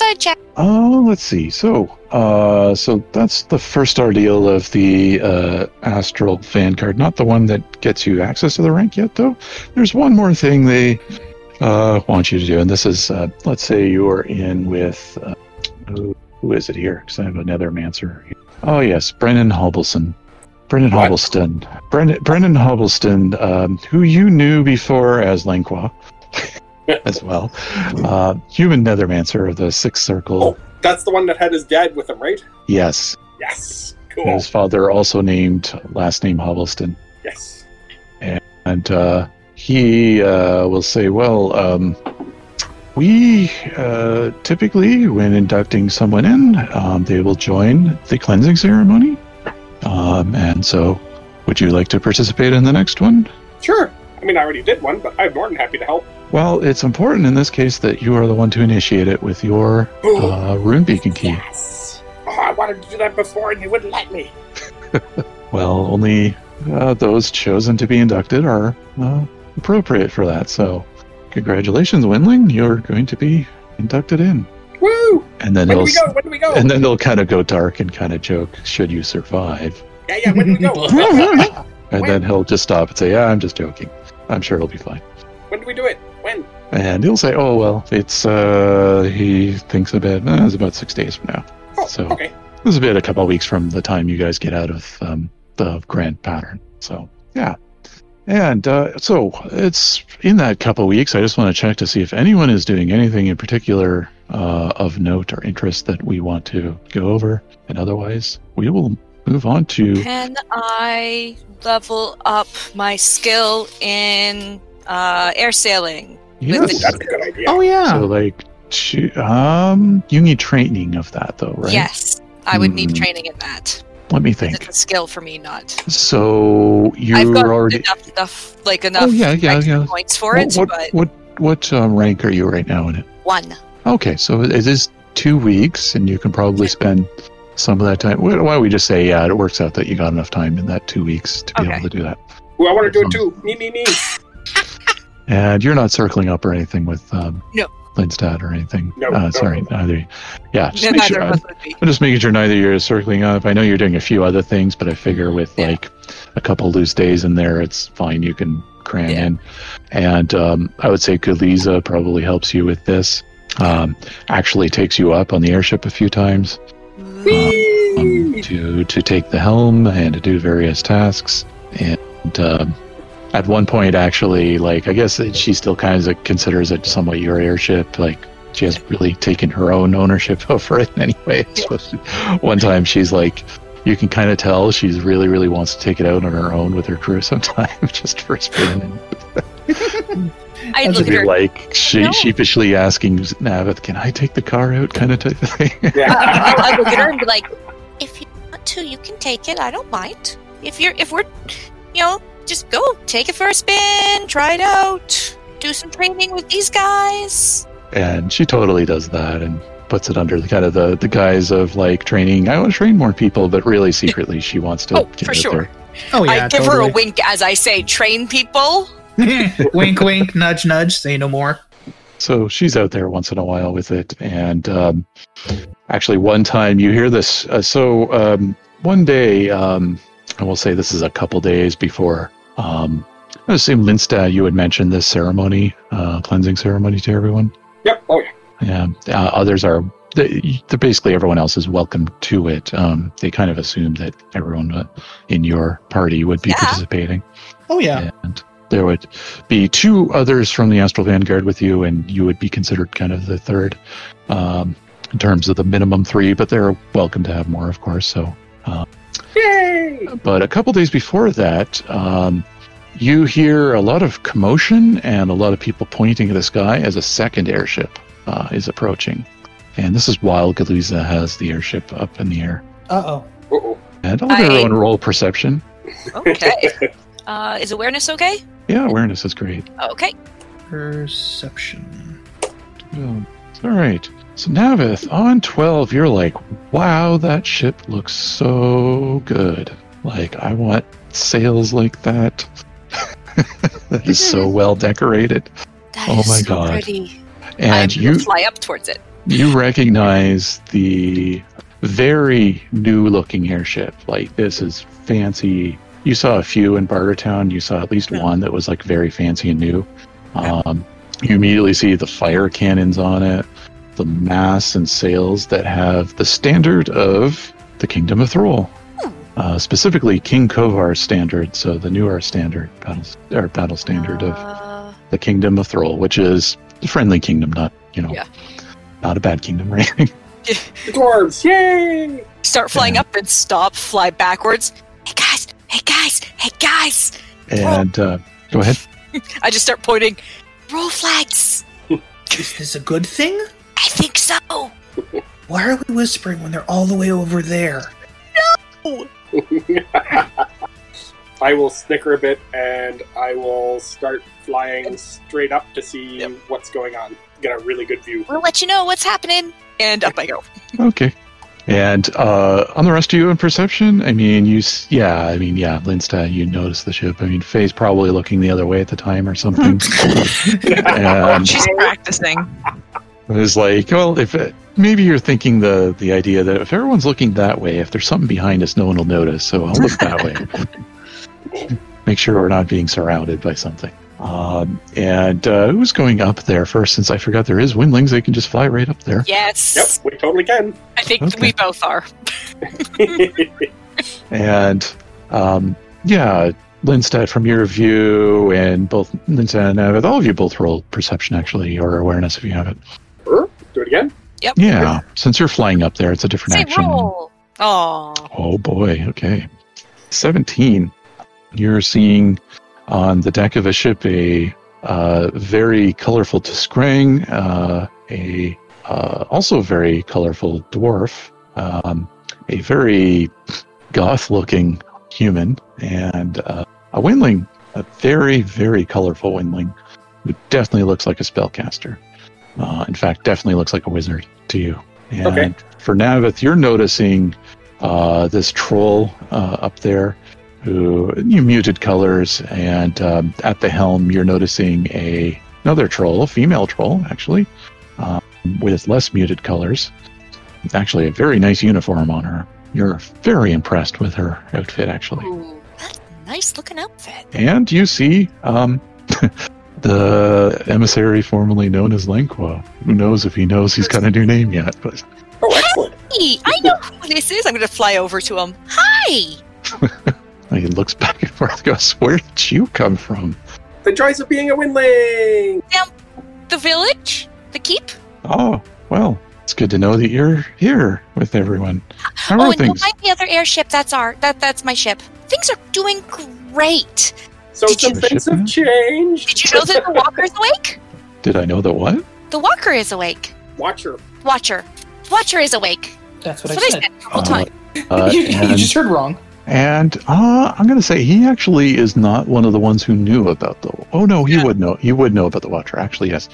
Just check. Oh, let's see. So, uh, so that's the first ordeal of the uh, astral vanguard. Not the one that gets you access to the rank yet, though. There's one more thing they uh, want you to do, and this is, uh, let's say you are in with uh, who, who is it here? Because I have a Nethermancer. Oh yes, Brennan Hobbleston. Brennan What? Hobbleston. Brennan, Brennan Hobbleston, um, who you knew before as Langqua. as well. Uh, human Nethermancer of the Sixth Circle. Oh. That's the one that had his dad with him, right? Yes. Yes. Cool. His father also named last name Hobbleston. Yes. And uh, he uh, will say, well, um, we uh, typically, when inducting someone in, um, they will join the cleansing ceremony. Um, and so, would you like to participate in the next one? Sure. I mean, I already did one, but I'm more than happy to help. Well, it's important in this case that you are the one to initiate it with your uh, rune beacon key. Yes. Oh, I wanted to do that before, and you wouldn't let me. Well, only uh, those chosen to be inducted are uh, appropriate for that. So, congratulations, Windling. You're going to be inducted in. Woo! And then When do we go? When do we go? and then they'll kind of go dark and kind of joke, "Should you survive?" yeah, yeah. When do we go? And When? then he'll just stop and say, "Yeah, I'm just joking. I'm sure it'll be fine." When do we do it? When? And he'll say, "Oh well, it's uh, he thinks a bit. Uh, it's about six days from now. Oh, So- okay. This is a bit a couple of weeks from the time you guys get out of um, the grand pattern. So yeah, and uh, so it's in that couple of weeks. I just want to check to see if anyone is doing anything in particular uh, of note or interest that we want to go over, and otherwise we will move on to. Can I level up my skill in uh, air sailing? with Yes. That's a good idea. Oh yeah. So like, um, you need training of that though, right? Yes, I would need Hmm. training in that. Let me think. It's think. a skill for me, not. So you're I've got already. enough, enough, like enough Oh yeah, yeah, yeah. points for what it, what but what, what um, rank are you right now in it? one. Okay, so it is two weeks, and you can probably spend some of that time. Why why don't we just say, yeah, it works out that you got enough time in that two weeks to be Okay. able to do that. Ooh, I want to do it too. Me, me, me. And you're not circling up or anything with um, No. Lindstad or anything. No, uh, no, sorry, no. neither. Yeah, just No, make sure. of us would be. I'm just making sure neither you're circling up. I know you're doing a few other things, but I figure with Yeah. like a couple loose days in there, it's fine. You can cram Yeah. in. And um, I would say Kuliza probably helps you with this. Um, actually takes you up on the airship a few times um, to to take the helm and to do various tasks. And um, at one point, actually, like I guess that she still kind of considers it somewhat your airship. Like she has really taken her own ownership over it in any way. So one time, she's like. You can kind of tell she's really, really wants to take it out on her own with her crew sometimes, just for spinning. I That's look at Be her. like she, No. sheepishly asking Navith, "Can I take the car out?" kind of type of thing. Yeah. Uh, I, I look at her and be like, "If you want to, you can take it. I don't mind. If you're, if we're, you know, just go take it for a spin, try it out, do some training with these guys." and she totally does that and puts it under the kind of the, the guise of like training i want to train more people but really secretly she wants to Oh, get for out sure. there. Oh yeah. I give her a wink as I say, "Train people." wink, wink, nudge, nudge. Say no more. so she's out there once in a while with it and um, actually one time you hear this uh, so um, one day um, i will say this is a couple days before um, i assume Linsta, you had mentioned this ceremony uh, cleansing ceremony to everyone Yep. Oh yeah. Yeah, uh, others are they, they're basically everyone else is welcome to it. Um, they kind of assume that everyone uh, in your party would be Yeah. participating, Oh yeah. and there would be two others from the Astral Vanguard with you, and you would be considered kind of the third um, in terms of the minimum three. But they're welcome to have more, of course. So Yay! but a couple days before that, um, you hear a lot of commotion and a lot of people pointing at the sky as a second airship uh, is approaching. And this is while Galiza has the airship up in the air. Uh oh. Uh-oh. And I'll let I- everyone roll perception. Okay. uh, is awareness okay? Yeah, awareness is great. Okay. Perception. Oh, all right. So Navith, on 12, you're like, wow, that ship looks so good. Like, I want sails like that. that is so well decorated. That Oh my so God. pretty. And you fly up towards it. you recognize the very new looking airship. Like this is fancy. You saw a few in Bartertown. You saw at least Yeah. one that was like very fancy and new. Um, you immediately see the fire cannons on it, the mass and sails that have the standard of the Kingdom of Throal. Uh, specifically, King Kovar's standard, so the newer standard battle or battle standard of Uh, the Kingdom of Throal, which is a friendly kingdom, not you know, Yeah. not a bad kingdom, right? The dwarves! Yay! start flying Yeah. up and stop, fly backwards. Hey guys! Hey guys! Hey guys! and uh, go ahead. I just start pointing. Roll flags. Is this a good thing? I think so. Why are we whispering when they're all the way over there? No! I will snicker a bit and I will start flying straight up to see Yep. what's going on. Get a really good view. We'll let you know what's happening. And up I go. Okay. And uh, on the rest of you in perception, I mean, you, yeah, I mean, yeah, Lindstad, you noticed the ship. I mean, Faye's probably looking the other way at the time or something. and She's practicing. It was like, well, if it, maybe you're thinking the the idea that if everyone's looking that way, if there's something behind us, no one will notice. So I'll look that way. Make sure we're not being surrounded by something. Um, and uh, who's going up there first? Since I forgot there is windlings, they can just fly right up there. Yes. Yep, we totally can. I think Okay. we both are. And um, yeah, Lindstad, from your view, and both Lindstad and Navith, all of you both roll perception actually, or awareness if you have it. Do it again. Yeah, since you're flying up there, it's a different Say action. roll. Oh. Oh boy, okay. 17. You're seeing on the deck of a ship a uh, very colorful T'skrang, uh, a uh, also very colorful dwarf, um, a very goth looking human, and uh, a windling, a very, very colorful windling who definitely looks like a spellcaster. Uh, in fact, definitely looks like a wizard to you. And Okay. for Navith, you're noticing uh, this troll uh, up there who you muted colors and um, at the helm you're noticing a another troll a female troll actually um, with less muted colors actually a very nice uniform on her you're very impressed with her outfit actually Ooh, that's a nice looking outfit. and you see um, the emissary formerly known as Lenqua. Who knows if he knows he's got a new name yet? But Oh, excellent. Hey, I know who this is. I'm going to fly over to him. Hi. he looks back and forth. Goes, "Where did you come from?" The joys of being a windling. The village? The keep? Oh, well, it's good to know that you're here with everyone. How oh, are and don't things? mind the other airship. That's our. That that's my ship. Things are doing great. So Did some you- things have changed. Did you know that the walker's awake? Did I know that what? The walker is awake. Watcher. Watcher. Watcher is awake. That's That's what what I I said. said the whole Uh, time. Uh, you, you just heard wrong. and uh, I'm going to say he actually is not one of the ones who knew about the. Oh no, he Yeah. would know. He would know about the Watcher. Actually, yes,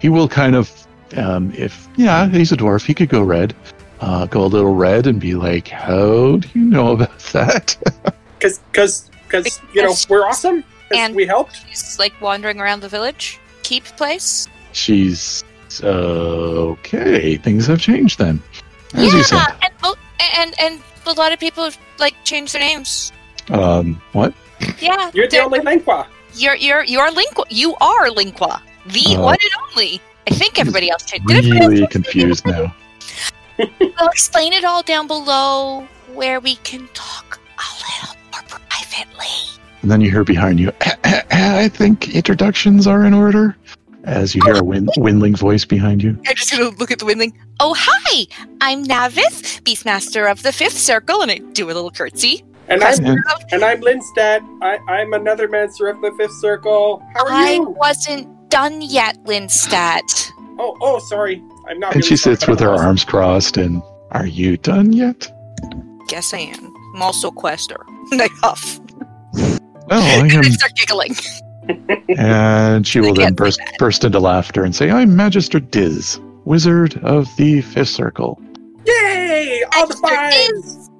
he will kind of. Um, if yeah, he's a dwarf, he could go red, uh, go a little red, and be like, "How do you know about that?" Because, because, because, you know, we're awesome And- we helped. He's like wandering around the village. Keep place. She's okay. Things have changed then, as you said. yeah, and, and and a lot of people have like changed their names. Um, what? Yeah, You're the only Lingua. You're you're you're Lingua. You are Lingua, the Uh, one and only. I think everybody else changed. Did everybody else Really change their name? confused now. I'll explain it all down below where we can talk a little more privately. And then you hear behind you, eh, eh, eh, I think introductions are in order. As you hear a win- windling voice behind you. I'm just gonna look at the windling. Oh, hi! I'm Navis, Beastmaster of the Fifth Circle, and I do a little curtsy. And I'm And- and I'm Lindstad. I, I'm a Nethermancer of the Fifth Circle. How are I you? wasn't done yet, Lindstad. Oh, oh, sorry. I'm not. And really she sits with her arms crossed and, Are you done yet? Guess I am. I'm also Quester. And I huff. Well, I And I am. start giggling. And she will then burst, burst into laughter and say, I'm Magister Diz, Wizard of the Fifth Circle. Yay! All the Magister fives.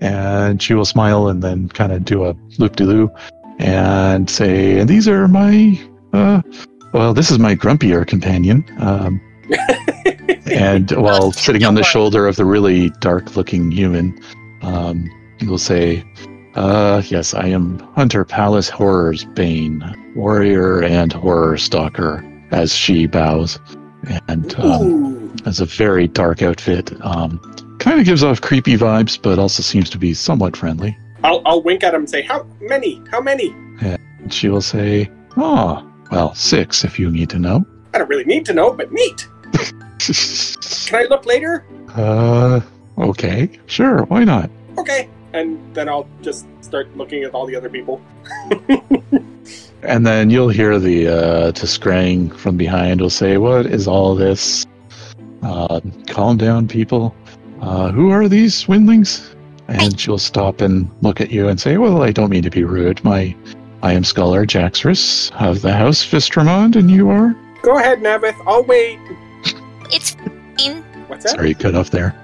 And she will smile and then kind of do a loop de loo and say, And these are my, uh, well, this is my grumpier companion. Um, and while sitting on the shoulder of the really dark looking human, um, he will say, uh, yes, I am Hunter Palace Horror's Bane, warrior and horror stalker, as she bows. And um, has a very dark outfit. Um, kind of gives off creepy vibes, but also seems to be somewhat friendly. I'll, I'll wink at him and say, "How many? How many?" And she will say, Oh, well, six if you need to know. I don't really need to know, but neat. Can I look later? uh, okay, sure, why not? Okay. And then I'll just start looking at all the other people. And then you'll hear the uh, T'skrang from behind will say, What is all this? Uh, calm down, people. Uh, who are these swindlings? And she'll stop and look at you and say, Well, I don't mean to be rude. My, I am Scholar Jaxris of the House Vistramond, and you are? Go ahead, Navith. I'll wait. It's fine. What's that? Sorry, cut off there.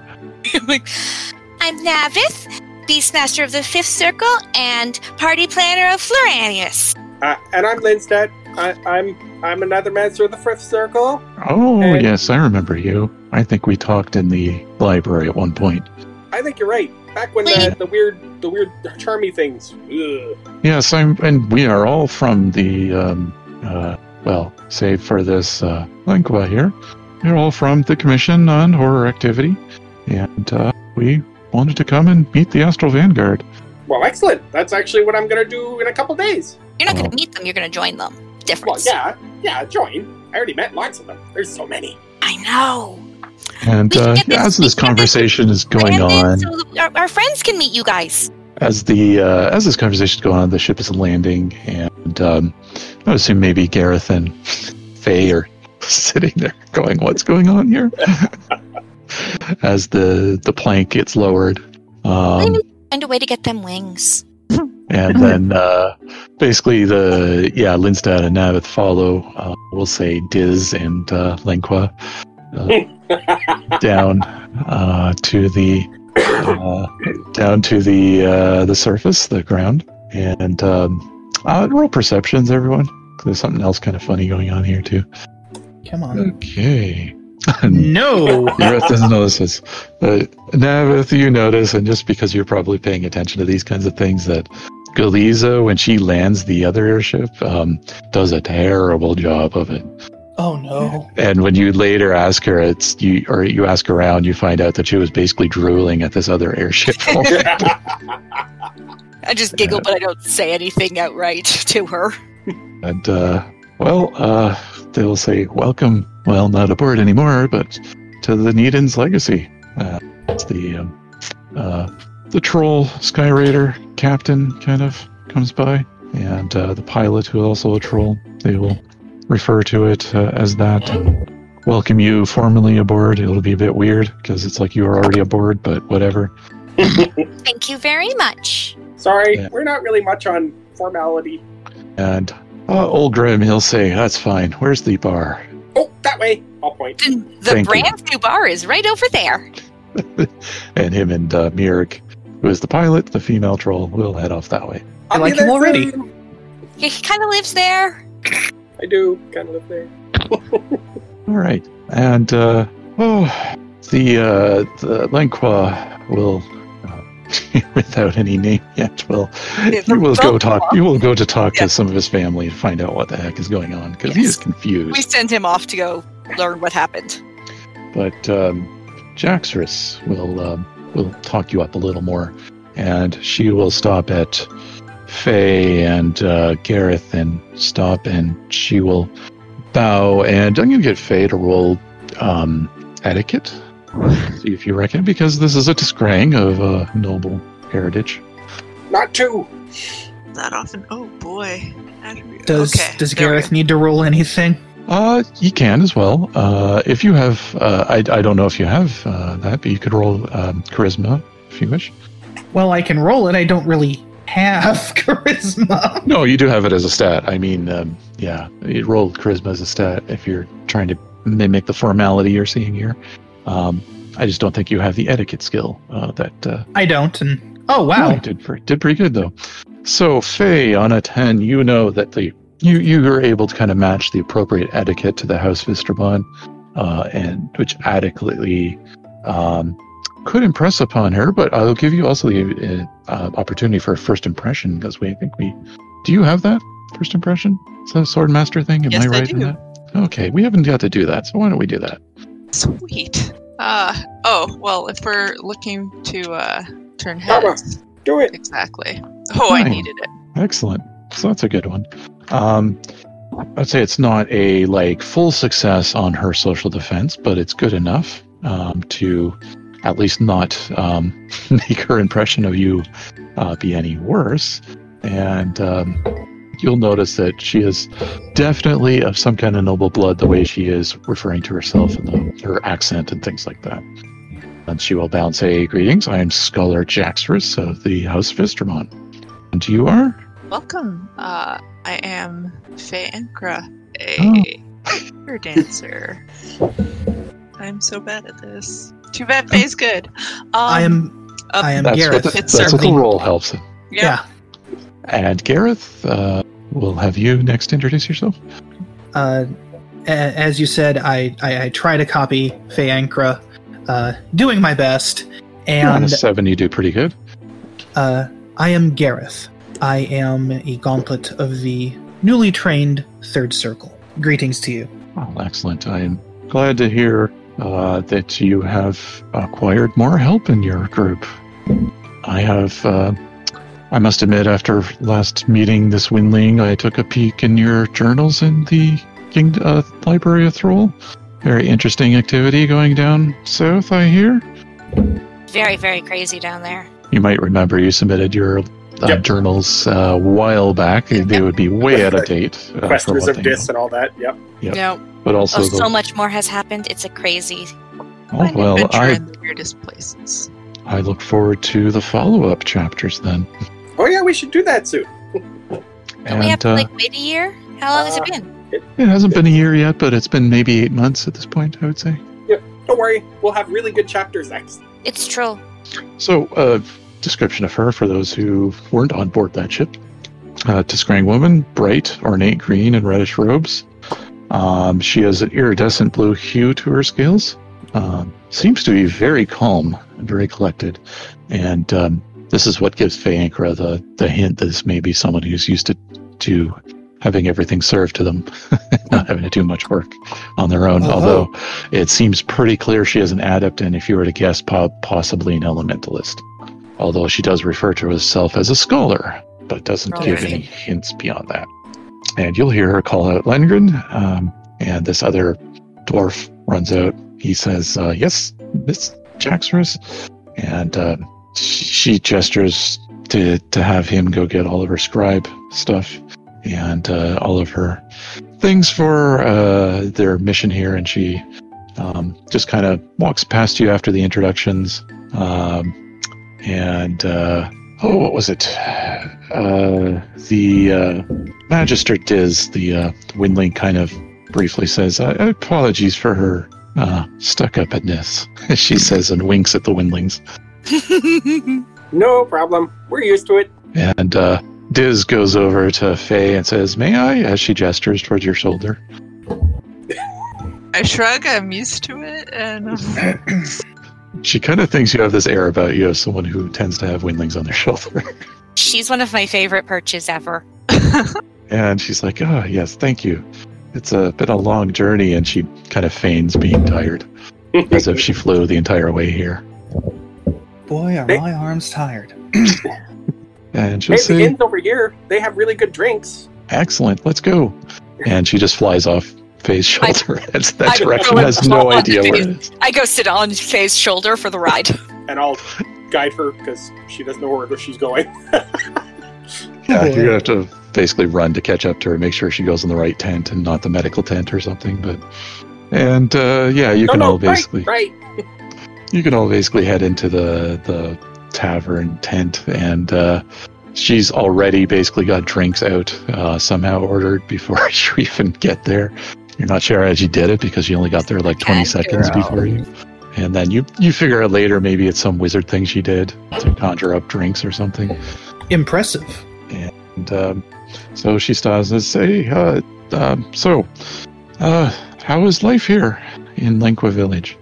I'm Navis, Beastmaster of the Fifth Circle and Party Planner of Floranuus. Uh, and I'm Lindstad. I, I'm I'm another master of the Fifth Circle. Oh, And- yes, I remember you. I think we talked in the library at one point. I think you're right. Back when the, Wait. the weird the weird charmy things. Ugh. Yes, I'm, and we are all from the, um, uh, well, save for this uh, lingua here. We're all from the Commission on Horror Activity, and uh, we wanted to come and meet the Astral Vanguard. Well, excellent. That's actually what I'm gonna do in a couple days. You're not Oh. going to meet them, you're going to join them. Well, Difference. yeah, yeah. Join. I already met lots of them. There's so many. I know. And uh, this- as this get this conversation is going on, So our, our friends can meet you guys. as the uh, as this conversation is going on, the ship is landing, and um, I would assume maybe Gareth and Faye are sitting there going, "What's going on here?" as the the plank gets lowered, um, Find a way to get them wings. and then uh, basically the yeah Lindstad and Navith follow. Uh, we'll say Diz and uh, Lenqua uh, down uh, to the uh, down to the uh, the surface, the ground, and um, uh, roll perceptions, everyone. There's something else kind of funny going on here too. Come on. Okay. No. Gareth doesn't notice this. But Navith, you notice, and just because you're probably paying attention to these kinds of things, that Galiza, when she lands the other airship, um, does a terrible job of it. Oh no. And when you later ask her, it's you, or you ask around, you find out that she was basically drooling at this other airship. I just giggle, but I don't say anything outright to her. and uh, well, uh, they'll say, "Welcome." Well, not aboard anymore, but to the Needens legacy. Uh, it's the um, uh, the troll Sky Raider captain kind of comes by, and uh, the pilot, who is also a troll, they will refer to it uh, as that and welcome you formally aboard. It'll be a bit weird because it's like you are already aboard, but whatever. Thank you very much. Sorry, Yeah. we're not really much on formality. And uh, old Grim, he'll say, "That's fine. Where's the bar?" Oh, that way. I'll point. The, the Thank you. brand new bar is right over there. and him and uh, Mirik, who is the pilot, the female troll, will head off that way. I'll like him already. soon. He kind of lives there. I do kind of live there. All right, and uh, oh, the uh, the Lenqua will, without any name yet, will you will go talk. You will go to talk Yeah. to some of his family and find out what the heck is going on because he is confused. We send him off to go learn what happened. but um, Jaxris will um, will talk you up a little more, and she will stop at Faye and uh, Gareth and stop, and she will bow. And I'm going to get Faye to roll um, etiquette. See if you reckon, because this is a disgraying of uh, noble heritage. Not too. That often. Oh boy. Does okay, does Gareth need to roll anything? Uh, you can as well. Uh, if you have, uh, I, I don't know if you have uh, that, but you could roll um, charisma if you wish. Well, I can roll it. I don't really have charisma. No, you do have it as a stat. I mean, um, yeah, you roll charisma as a stat if you're trying to mimic the formality you're seeing here. Um, I just don't think you have the etiquette skill uh, that. Uh, I don't. And oh wow, you did pre- did pretty good though. So Faye, on a ten, you know that the you you are able to kind of match the appropriate etiquette to the House Visterbon, uh, and which adequately um, could impress upon her. But I'll give you also the uh, uh, opportunity for a first impression because we I think we do you have that first impression? Is that a sword master thing? Am Yes, I I right in do. that? Okay, we haven't got to do that, so why don't we do that? Sweet. Uh oh, well, if we're looking to uh turn Barbara. heads. Do it. Exactly. Oh, I needed it. Excellent. So that's a good one. Um, I'd say it's not a like full success on her social defense, but it's good enough um, to at least not um, make her impression of you uh, be any worse. And um, you'll notice that she is definitely of some kind of noble blood, the way she is referring to herself and the, her accent and things like that. And she will bow and say, "Greetings. I am Scholar Jaxris of the House of Vistermon. And you are?" Welcome. Uh I am Faye Ankra, Oh. a fire dancer. I'm so bad at this. Too bad Faye's good. Um, I am. up- I am That's Gareth. what the, It's that's what the role helps. Yeah. And Gareth, uh, we'll have you next introduce yourself. Uh, a- as you said, I, I, I try to copy Faye Ankra, uh, doing my best, You're on a and seven, you do pretty good. uh, I am Gareth. I am a gauntlet of the newly trained Third Circle. Greetings to you. Well, excellent. I am glad to hear uh, that you have acquired more help in your group. I have, uh, I must admit, after last meeting this Windling, I took a peek in your journals in the King, uh, Library of Throal. Very interesting activity going down south, I hear. Very, very crazy down there. You might remember you submitted your uh, Yep. journals uh, a while back. They would be way out of date. Uh, Questers of they Dis and all that. Yep. Yep. No. But also, Oh, the, so much more has happened. It's a crazy. oh, find well, adventure I, in the weirdest places. I look forward to the follow up chapters then. Oh yeah, we should do that soon. Don't And we have to uh, like wait a year? How long has it Uh, been? it hasn't been a year yet, but it's been maybe eight months at this point, I would say. Yeah, don't worry, we'll have really good chapters next. It's true. So, uh, description of her for those who weren't on board that ship. Uh, T'skrang woman, bright, ornate green and reddish robes. Um, she has an iridescent blue hue to her scales. Um, seems to be very calm and very collected. And um, this is what gives Faye the, the hint that this may be someone who's used to, to having everything served to them, not having to do much work on their own. Oh. Although it seems pretty clear she is an adept, and if you were to guess, po- possibly an elementalist. Although she does refer to herself as a scholar, but doesn't Oh, give any hints beyond that. And you'll hear her call out Lengren, um, and this other dwarf runs out. He says, uh, "Yes, Miss Jaxris," and uh, she, gestures to to have him go get all of her scribe stuff and uh, all of her things for uh, their mission here, and she um, just kind of walks past you after the introductions. Um, and uh, oh, what was it? Uh, the uh, Magister Diz, the uh, Windling, kind of briefly says, uh, "Apologies for her uh, stuck-upness," she says, and winks at the Windlings. No problem. We're used to it. And uh, Diz goes over to Faye and says, "May I?" as she gestures towards your shoulder. I shrug. I'm used to it, and um, She kind of thinks you have this air about you as someone who tends to have windlings on their shoulder. She's one of my favorite perches ever. And she's like, "Oh, yes, thank you. It's a been a long journey," and she kind of feigns being tired. as if she flew the entire way here. Boy, are Hey. my arms tired. And she'll Hey, the say, inn's over here. They have really good drinks. Excellent, let's go. And she just flies off Faye's shoulder. That's that I direction go has no idea where it is. I go sit on Faye's shoulder for the ride. And I'll guide her because she doesn't know where she's going. Yeah, boy. you're gonna have to basically run to catch up to her, make sure she goes in the right tent and not the medical tent or something. But and uh, yeah, you no, can no, all basically right, you can all basically head into the the tavern tent and uh, she's already basically got drinks out uh, somehow ordered before you even get there. You're not sure how she did it because she only got there like 20 seconds before you. And then you you figure out later maybe it's some wizard thing she did to conjure up drinks or something. Impressive. and um, so she stops and says hey uh, um, so uh, how is life here in Lenqua village?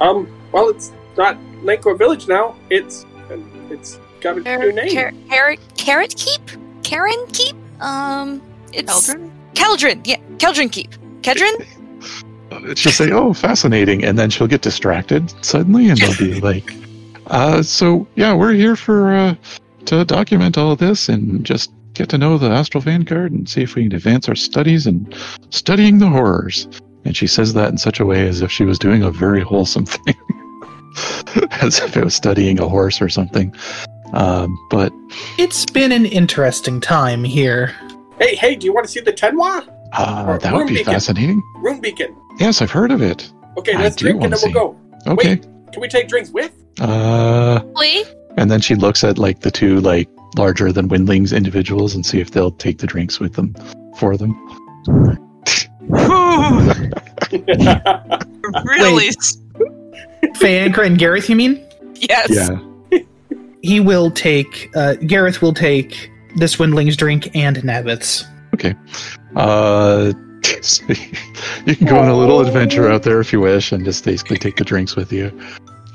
Um, well, it's not Lanqua Village now. It's it's got a new name. Car- Carrot, Carrot Keep? Karen Keep? Um, it's Eldrin? Keldrin. Yeah, Keldrin Keep. Kedrin? she'll say, "Oh, fascinating," and then she'll get distracted suddenly, and they'll be like, uh, "So yeah, we're here for uh, to document all of this and just get to know the Astral Vanguard and see if we can advance our studies and studying the horrors." And she says that in such a way as if she was doing a very wholesome thing, as if it was studying a horse or something. Um, but It's been an interesting time here. Hey, hey, do you want to see the Tanwa? uh, Or that would be beacon. fascinating. Room Beacon. Yes, I've heard of it. Okay, let's drink and wanna then we'll go. Okay. Can we take drinks with? Uh, Lee? And then she looks at like the two like larger than windlings individuals and see if they'll take the drinks with them for them. really? Fayankra and Gareth, you mean? Yes. Yeah. he will take, uh, Gareth will take the Swindling's drink and Navith's. Okay. Uh, so you can go on a little adventure out there if you wish, and just basically take the drinks with you.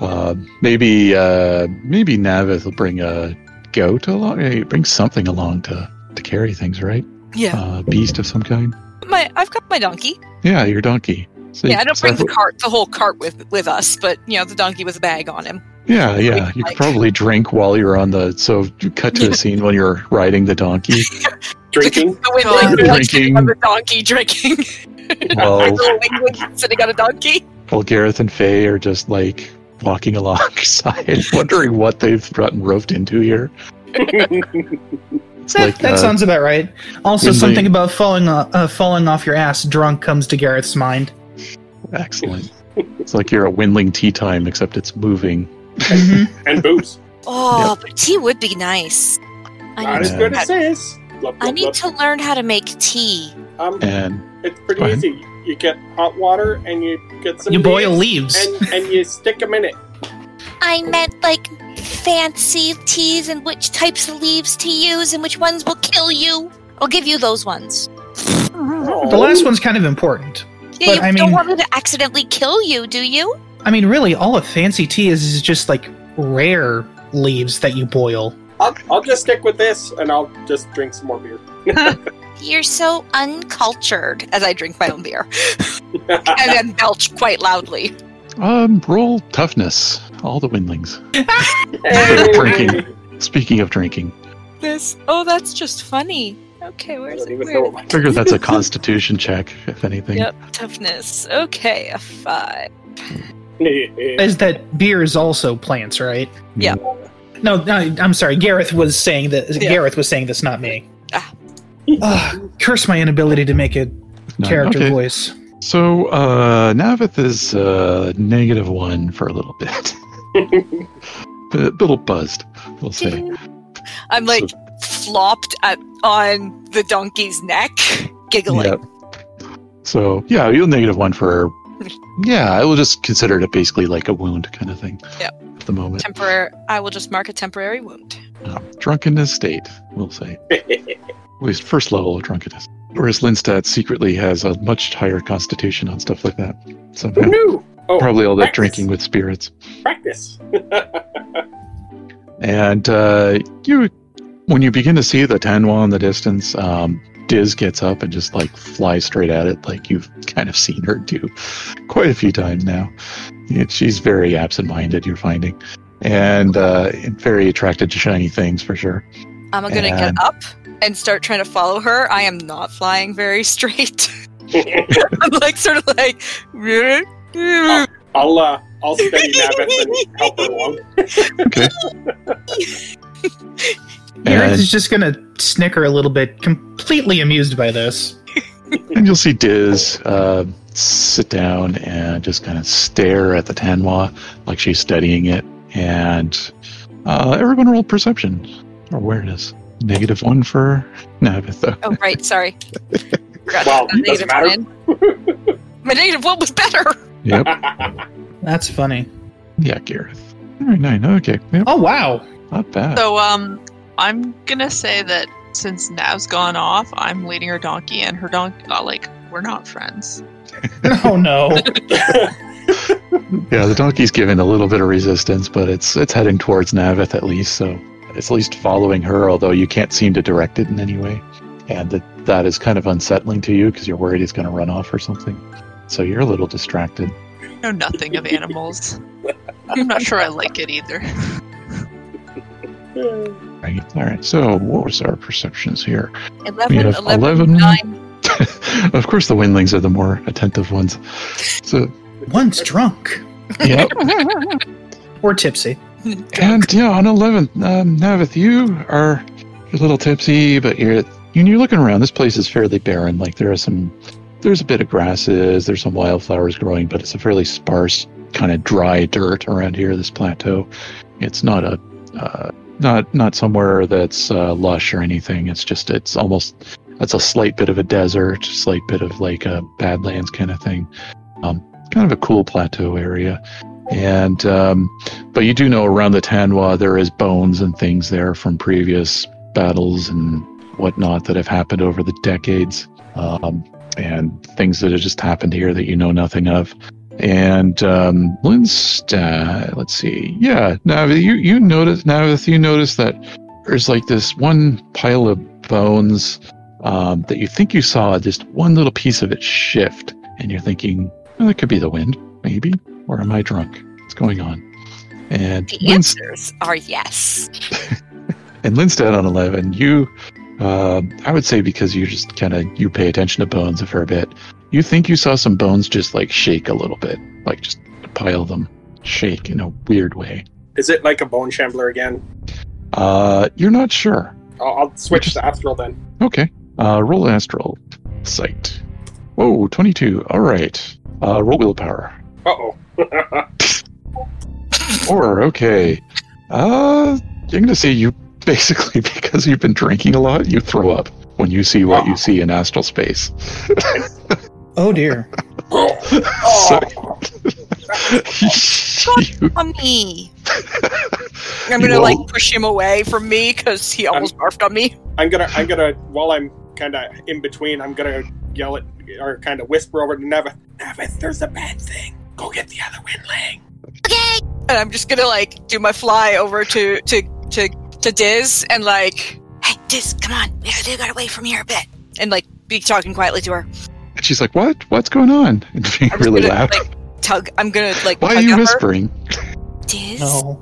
Uh, maybe uh, maybe Navith will bring a goat along. eh, Bring something along to to carry things, right? Yeah. Uh, beast of some kind. My, I've got my donkey. Yeah, your donkey. So Yeah, I don't bring the cart, the whole cart with with us, but you know, the donkey with a bag on him. Yeah, yeah. You could probably drink while you're on the. So you cut to Yeah. a scene when you're riding the donkey. Drinking. The windling like, sitting Drinking. on the donkey drinking. Well, the windling sitting on a donkey. while Gareth and Faye are just like walking alongside, wondering what they've gotten roped into here. That, like that uh, sounds about right. Also, Windling- something about falling uh, uh, falling off your ass drunk comes to Gareth's mind. Excellent. It's like you're at Windling tea time, except it's moving. Mhm. and booze. Oh, but tea would be nice. I Not need, as good as this. I need to learn how to make tea. Um, And it's pretty easy. You get hot water and you get some. You boil leaves. and and you stick them in it. I meant like fancy teas and which types of leaves to use and which ones will kill you. I'll give you those ones. The last one's kind of important. Yeah, But, you I don't want me to accidentally kill you, do you? I mean, really, all a fancy tea is is just like rare leaves that you boil. I'll, I'll just stick with this and I'll just drink some more beer. You're so uncultured as I drink my own beer and then belch quite loudly. um, roll toughness. All the Windlings. Hey! Drinking. Speaking of drinking, This. Oh, that's just funny. Okay, where's don't it? even Where know my figure that's a Constitution check, if anything. Yep, toughness. Okay, a five. Is that beer is also plants, right? Yeah. No, no, I'm sorry. Gareth was saying that. Yeah. Gareth was saying this, not me. Ah. Ugh, curse my inability to make a No, character okay. voice. So, uh, Navith is uh, negative one for a little bit. a little buzzed, we'll say. I'm like flopped at on the donkey's neck, giggling. Yep. So, yeah, you'll negative one for. Yeah, I will just consider it basically like a wound kind of thing. Yep. At the moment. Temporary. I will just mark a temporary wound. Uh, drunkenness state, we'll say. At least first level of drunkenness. Whereas Lindstad secretly has a much higher constitution on stuff like that. Who Somehow. knew? Oh, Probably all that practice. drinking with spirits. Practice. And uh, you, when you begin to see the Tanwa in the distance, um, Diz gets up and just like flies straight at it, like you've kind of seen her do quite a few times now. Yeah, She's very absent-minded. You're finding, and uh, very attracted to shiny things for sure. I'm gonna And- get up and start trying to follow her. I am not flying very straight. I'm like sort of like. I'll uh, I'll steady Navith and help her along. Okay. Gareth and, is just gonna snicker a little bit, completely amused by this. and you'll see Diz uh, sit down and just kind of stare at the Tanwa like she's studying it. And uh, everyone roll perception or awareness. Negative one for Navith, though. Oh right, sorry. Forgot Well, to doesn't negative one in. My negative one was better. Yep. That's funny. Yeah, Gareth. All right, nine. Okay. Yep, Oh wow! not bad. So, um, I'm gonna say that since Nav's gone off, I'm leading her donkey, and her donkey, uh, like, we're not friends. Oh no! Yeah, the donkey's giving a little bit of resistance, but it's it's heading towards Navith at least, so it's at least following her, although you can't seem to direct it in any way. And that that is kind of unsettling to you because you're worried he's going to run off or something. So you're a little distracted. I know nothing of animals. I'm not sure I like it either. Right. All right. So what was our perceptions here? 11, We have 11, 11. 9. of course, the windlings are the more attentive ones. So One's drunk yep. or tipsy. And yeah, on 11, um, Navith, you are a little tipsy, but you're you're looking around. This place is fairly barren. Like there are some, there's a bit of grasses, there's some wildflowers growing, but it's a fairly sparse, kind of dry dirt around here. This plateau, it's not a, uh, not not somewhere that's uh, lush or anything. It's just it's almost it's a slight bit of a desert, slight bit of like a badlands kind of thing. Um, kind of a cool plateau area, and um, but you do know around the Tanwa there is bones and things there from previous battles and whatnot that have happened over the decades, um, and things that have just happened here that you know nothing of. And um, Lindstad, let's see, yeah, now you you notice now if you notice that there's like this one pile of bones um, that you think you saw just one little piece of it shift, and you're thinking, well, it could be the wind, maybe, or am I drunk? What's going on? And The Linst- answers are yes. and Lindstad on 11, you, uh, I would say because you just kind of, you pay attention to bones a fair bit, you think you saw some bones just like shake a little bit, like just pile them shake in a weird way. Is it like a bone shambler again? Uh, you're not sure. I'll, I'll switch to astral then. Okay. Uh, roll astral sight. Whoa, 22. All right. Uh, roll willpower. Uh oh. Or, okay. Uh, I'm going to say you basically, because you've been drinking a lot, you throw up when you see what you see in astral space. Oh dear. So, you, On me. I'm gonna like push him away from me because he almost barfed on me. I'm gonna, I'm gonna, while I'm kind of in between, I'm gonna yell at or kind of whisper over to Navith. Navith, there's a bad thing. Go get the other windling. Okay. And I'm just gonna like do my fly over to to to to Diz and like, hey Diz, come on, we gotta get away from here a bit, and like be talking quietly to her. And she's like, "What? What's going on?" And being I'm really gonna, loud. Like, tug. I'm gonna like. Why are you whispering? Diz, No.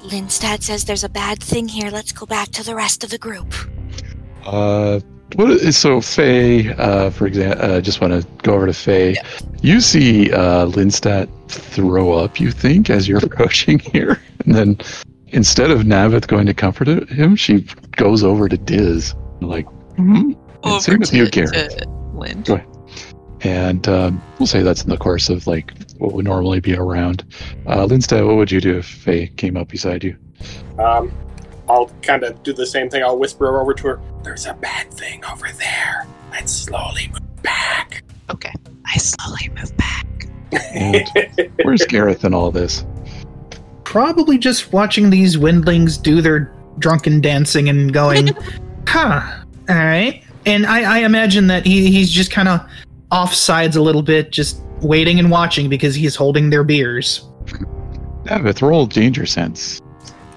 Lindstad says there's a bad thing here. Let's go back to the rest of the group. Uh, what is so Faye? Uh, for example, uh, just want to go over to Faye. Yeah. You see uh, Lindstad throw up. You think as you're approaching here, and then instead of Navith going to comfort him, she goes over to Diz, like, hmm And Over same with to, you, Gareth. to Lind. Go and um, we'll say that's in the course of like what would normally be around. Uh, Lindstad, what would you do if Faye came up beside you? Um, I'll kind of do the same thing. I'll whisper over to her. There's a bad thing over there. Let's slowly move back. Okay. I slowly move back. And where's Gareth in all this? Probably just watching these windlings do their drunken dancing and going, huh, all right. And I, I imagine that he, he's just kind of off sides a little bit, just waiting and watching because he's holding their beers. Navith, roll danger sense.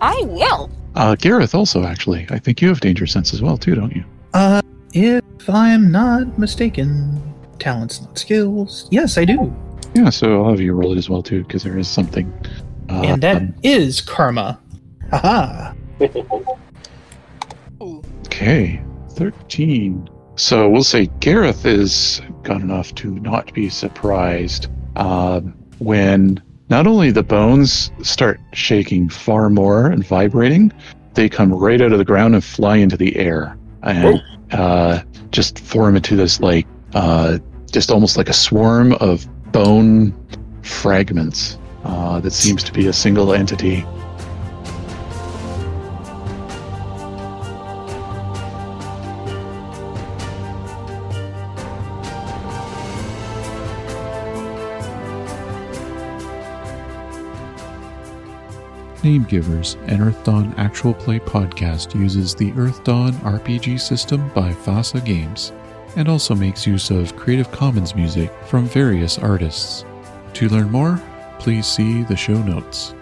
I will. Uh, Gareth also, actually. I think you have danger sense as well, too, don't you? Uh, if I'm not mistaken. Talents, not skills. Yes, I do. Yeah, so I'll have you roll it as well too, because there is something. Uh, and that um, is karma. Haha. Okay, 13. So we'll say Gareth is good enough to not be surprised um, when not only the bones start shaking far more and vibrating, they come right out of the ground and fly into the air and uh, just form into this like uh, just almost like a swarm of bone fragments uh, that seems to be a single entity. Name Givers, an Earthdawn actual play podcast, uses the Earthdawn RPG system by FASA Games and also makes use of Creative Commons music from various artists. To learn more, please see the show notes.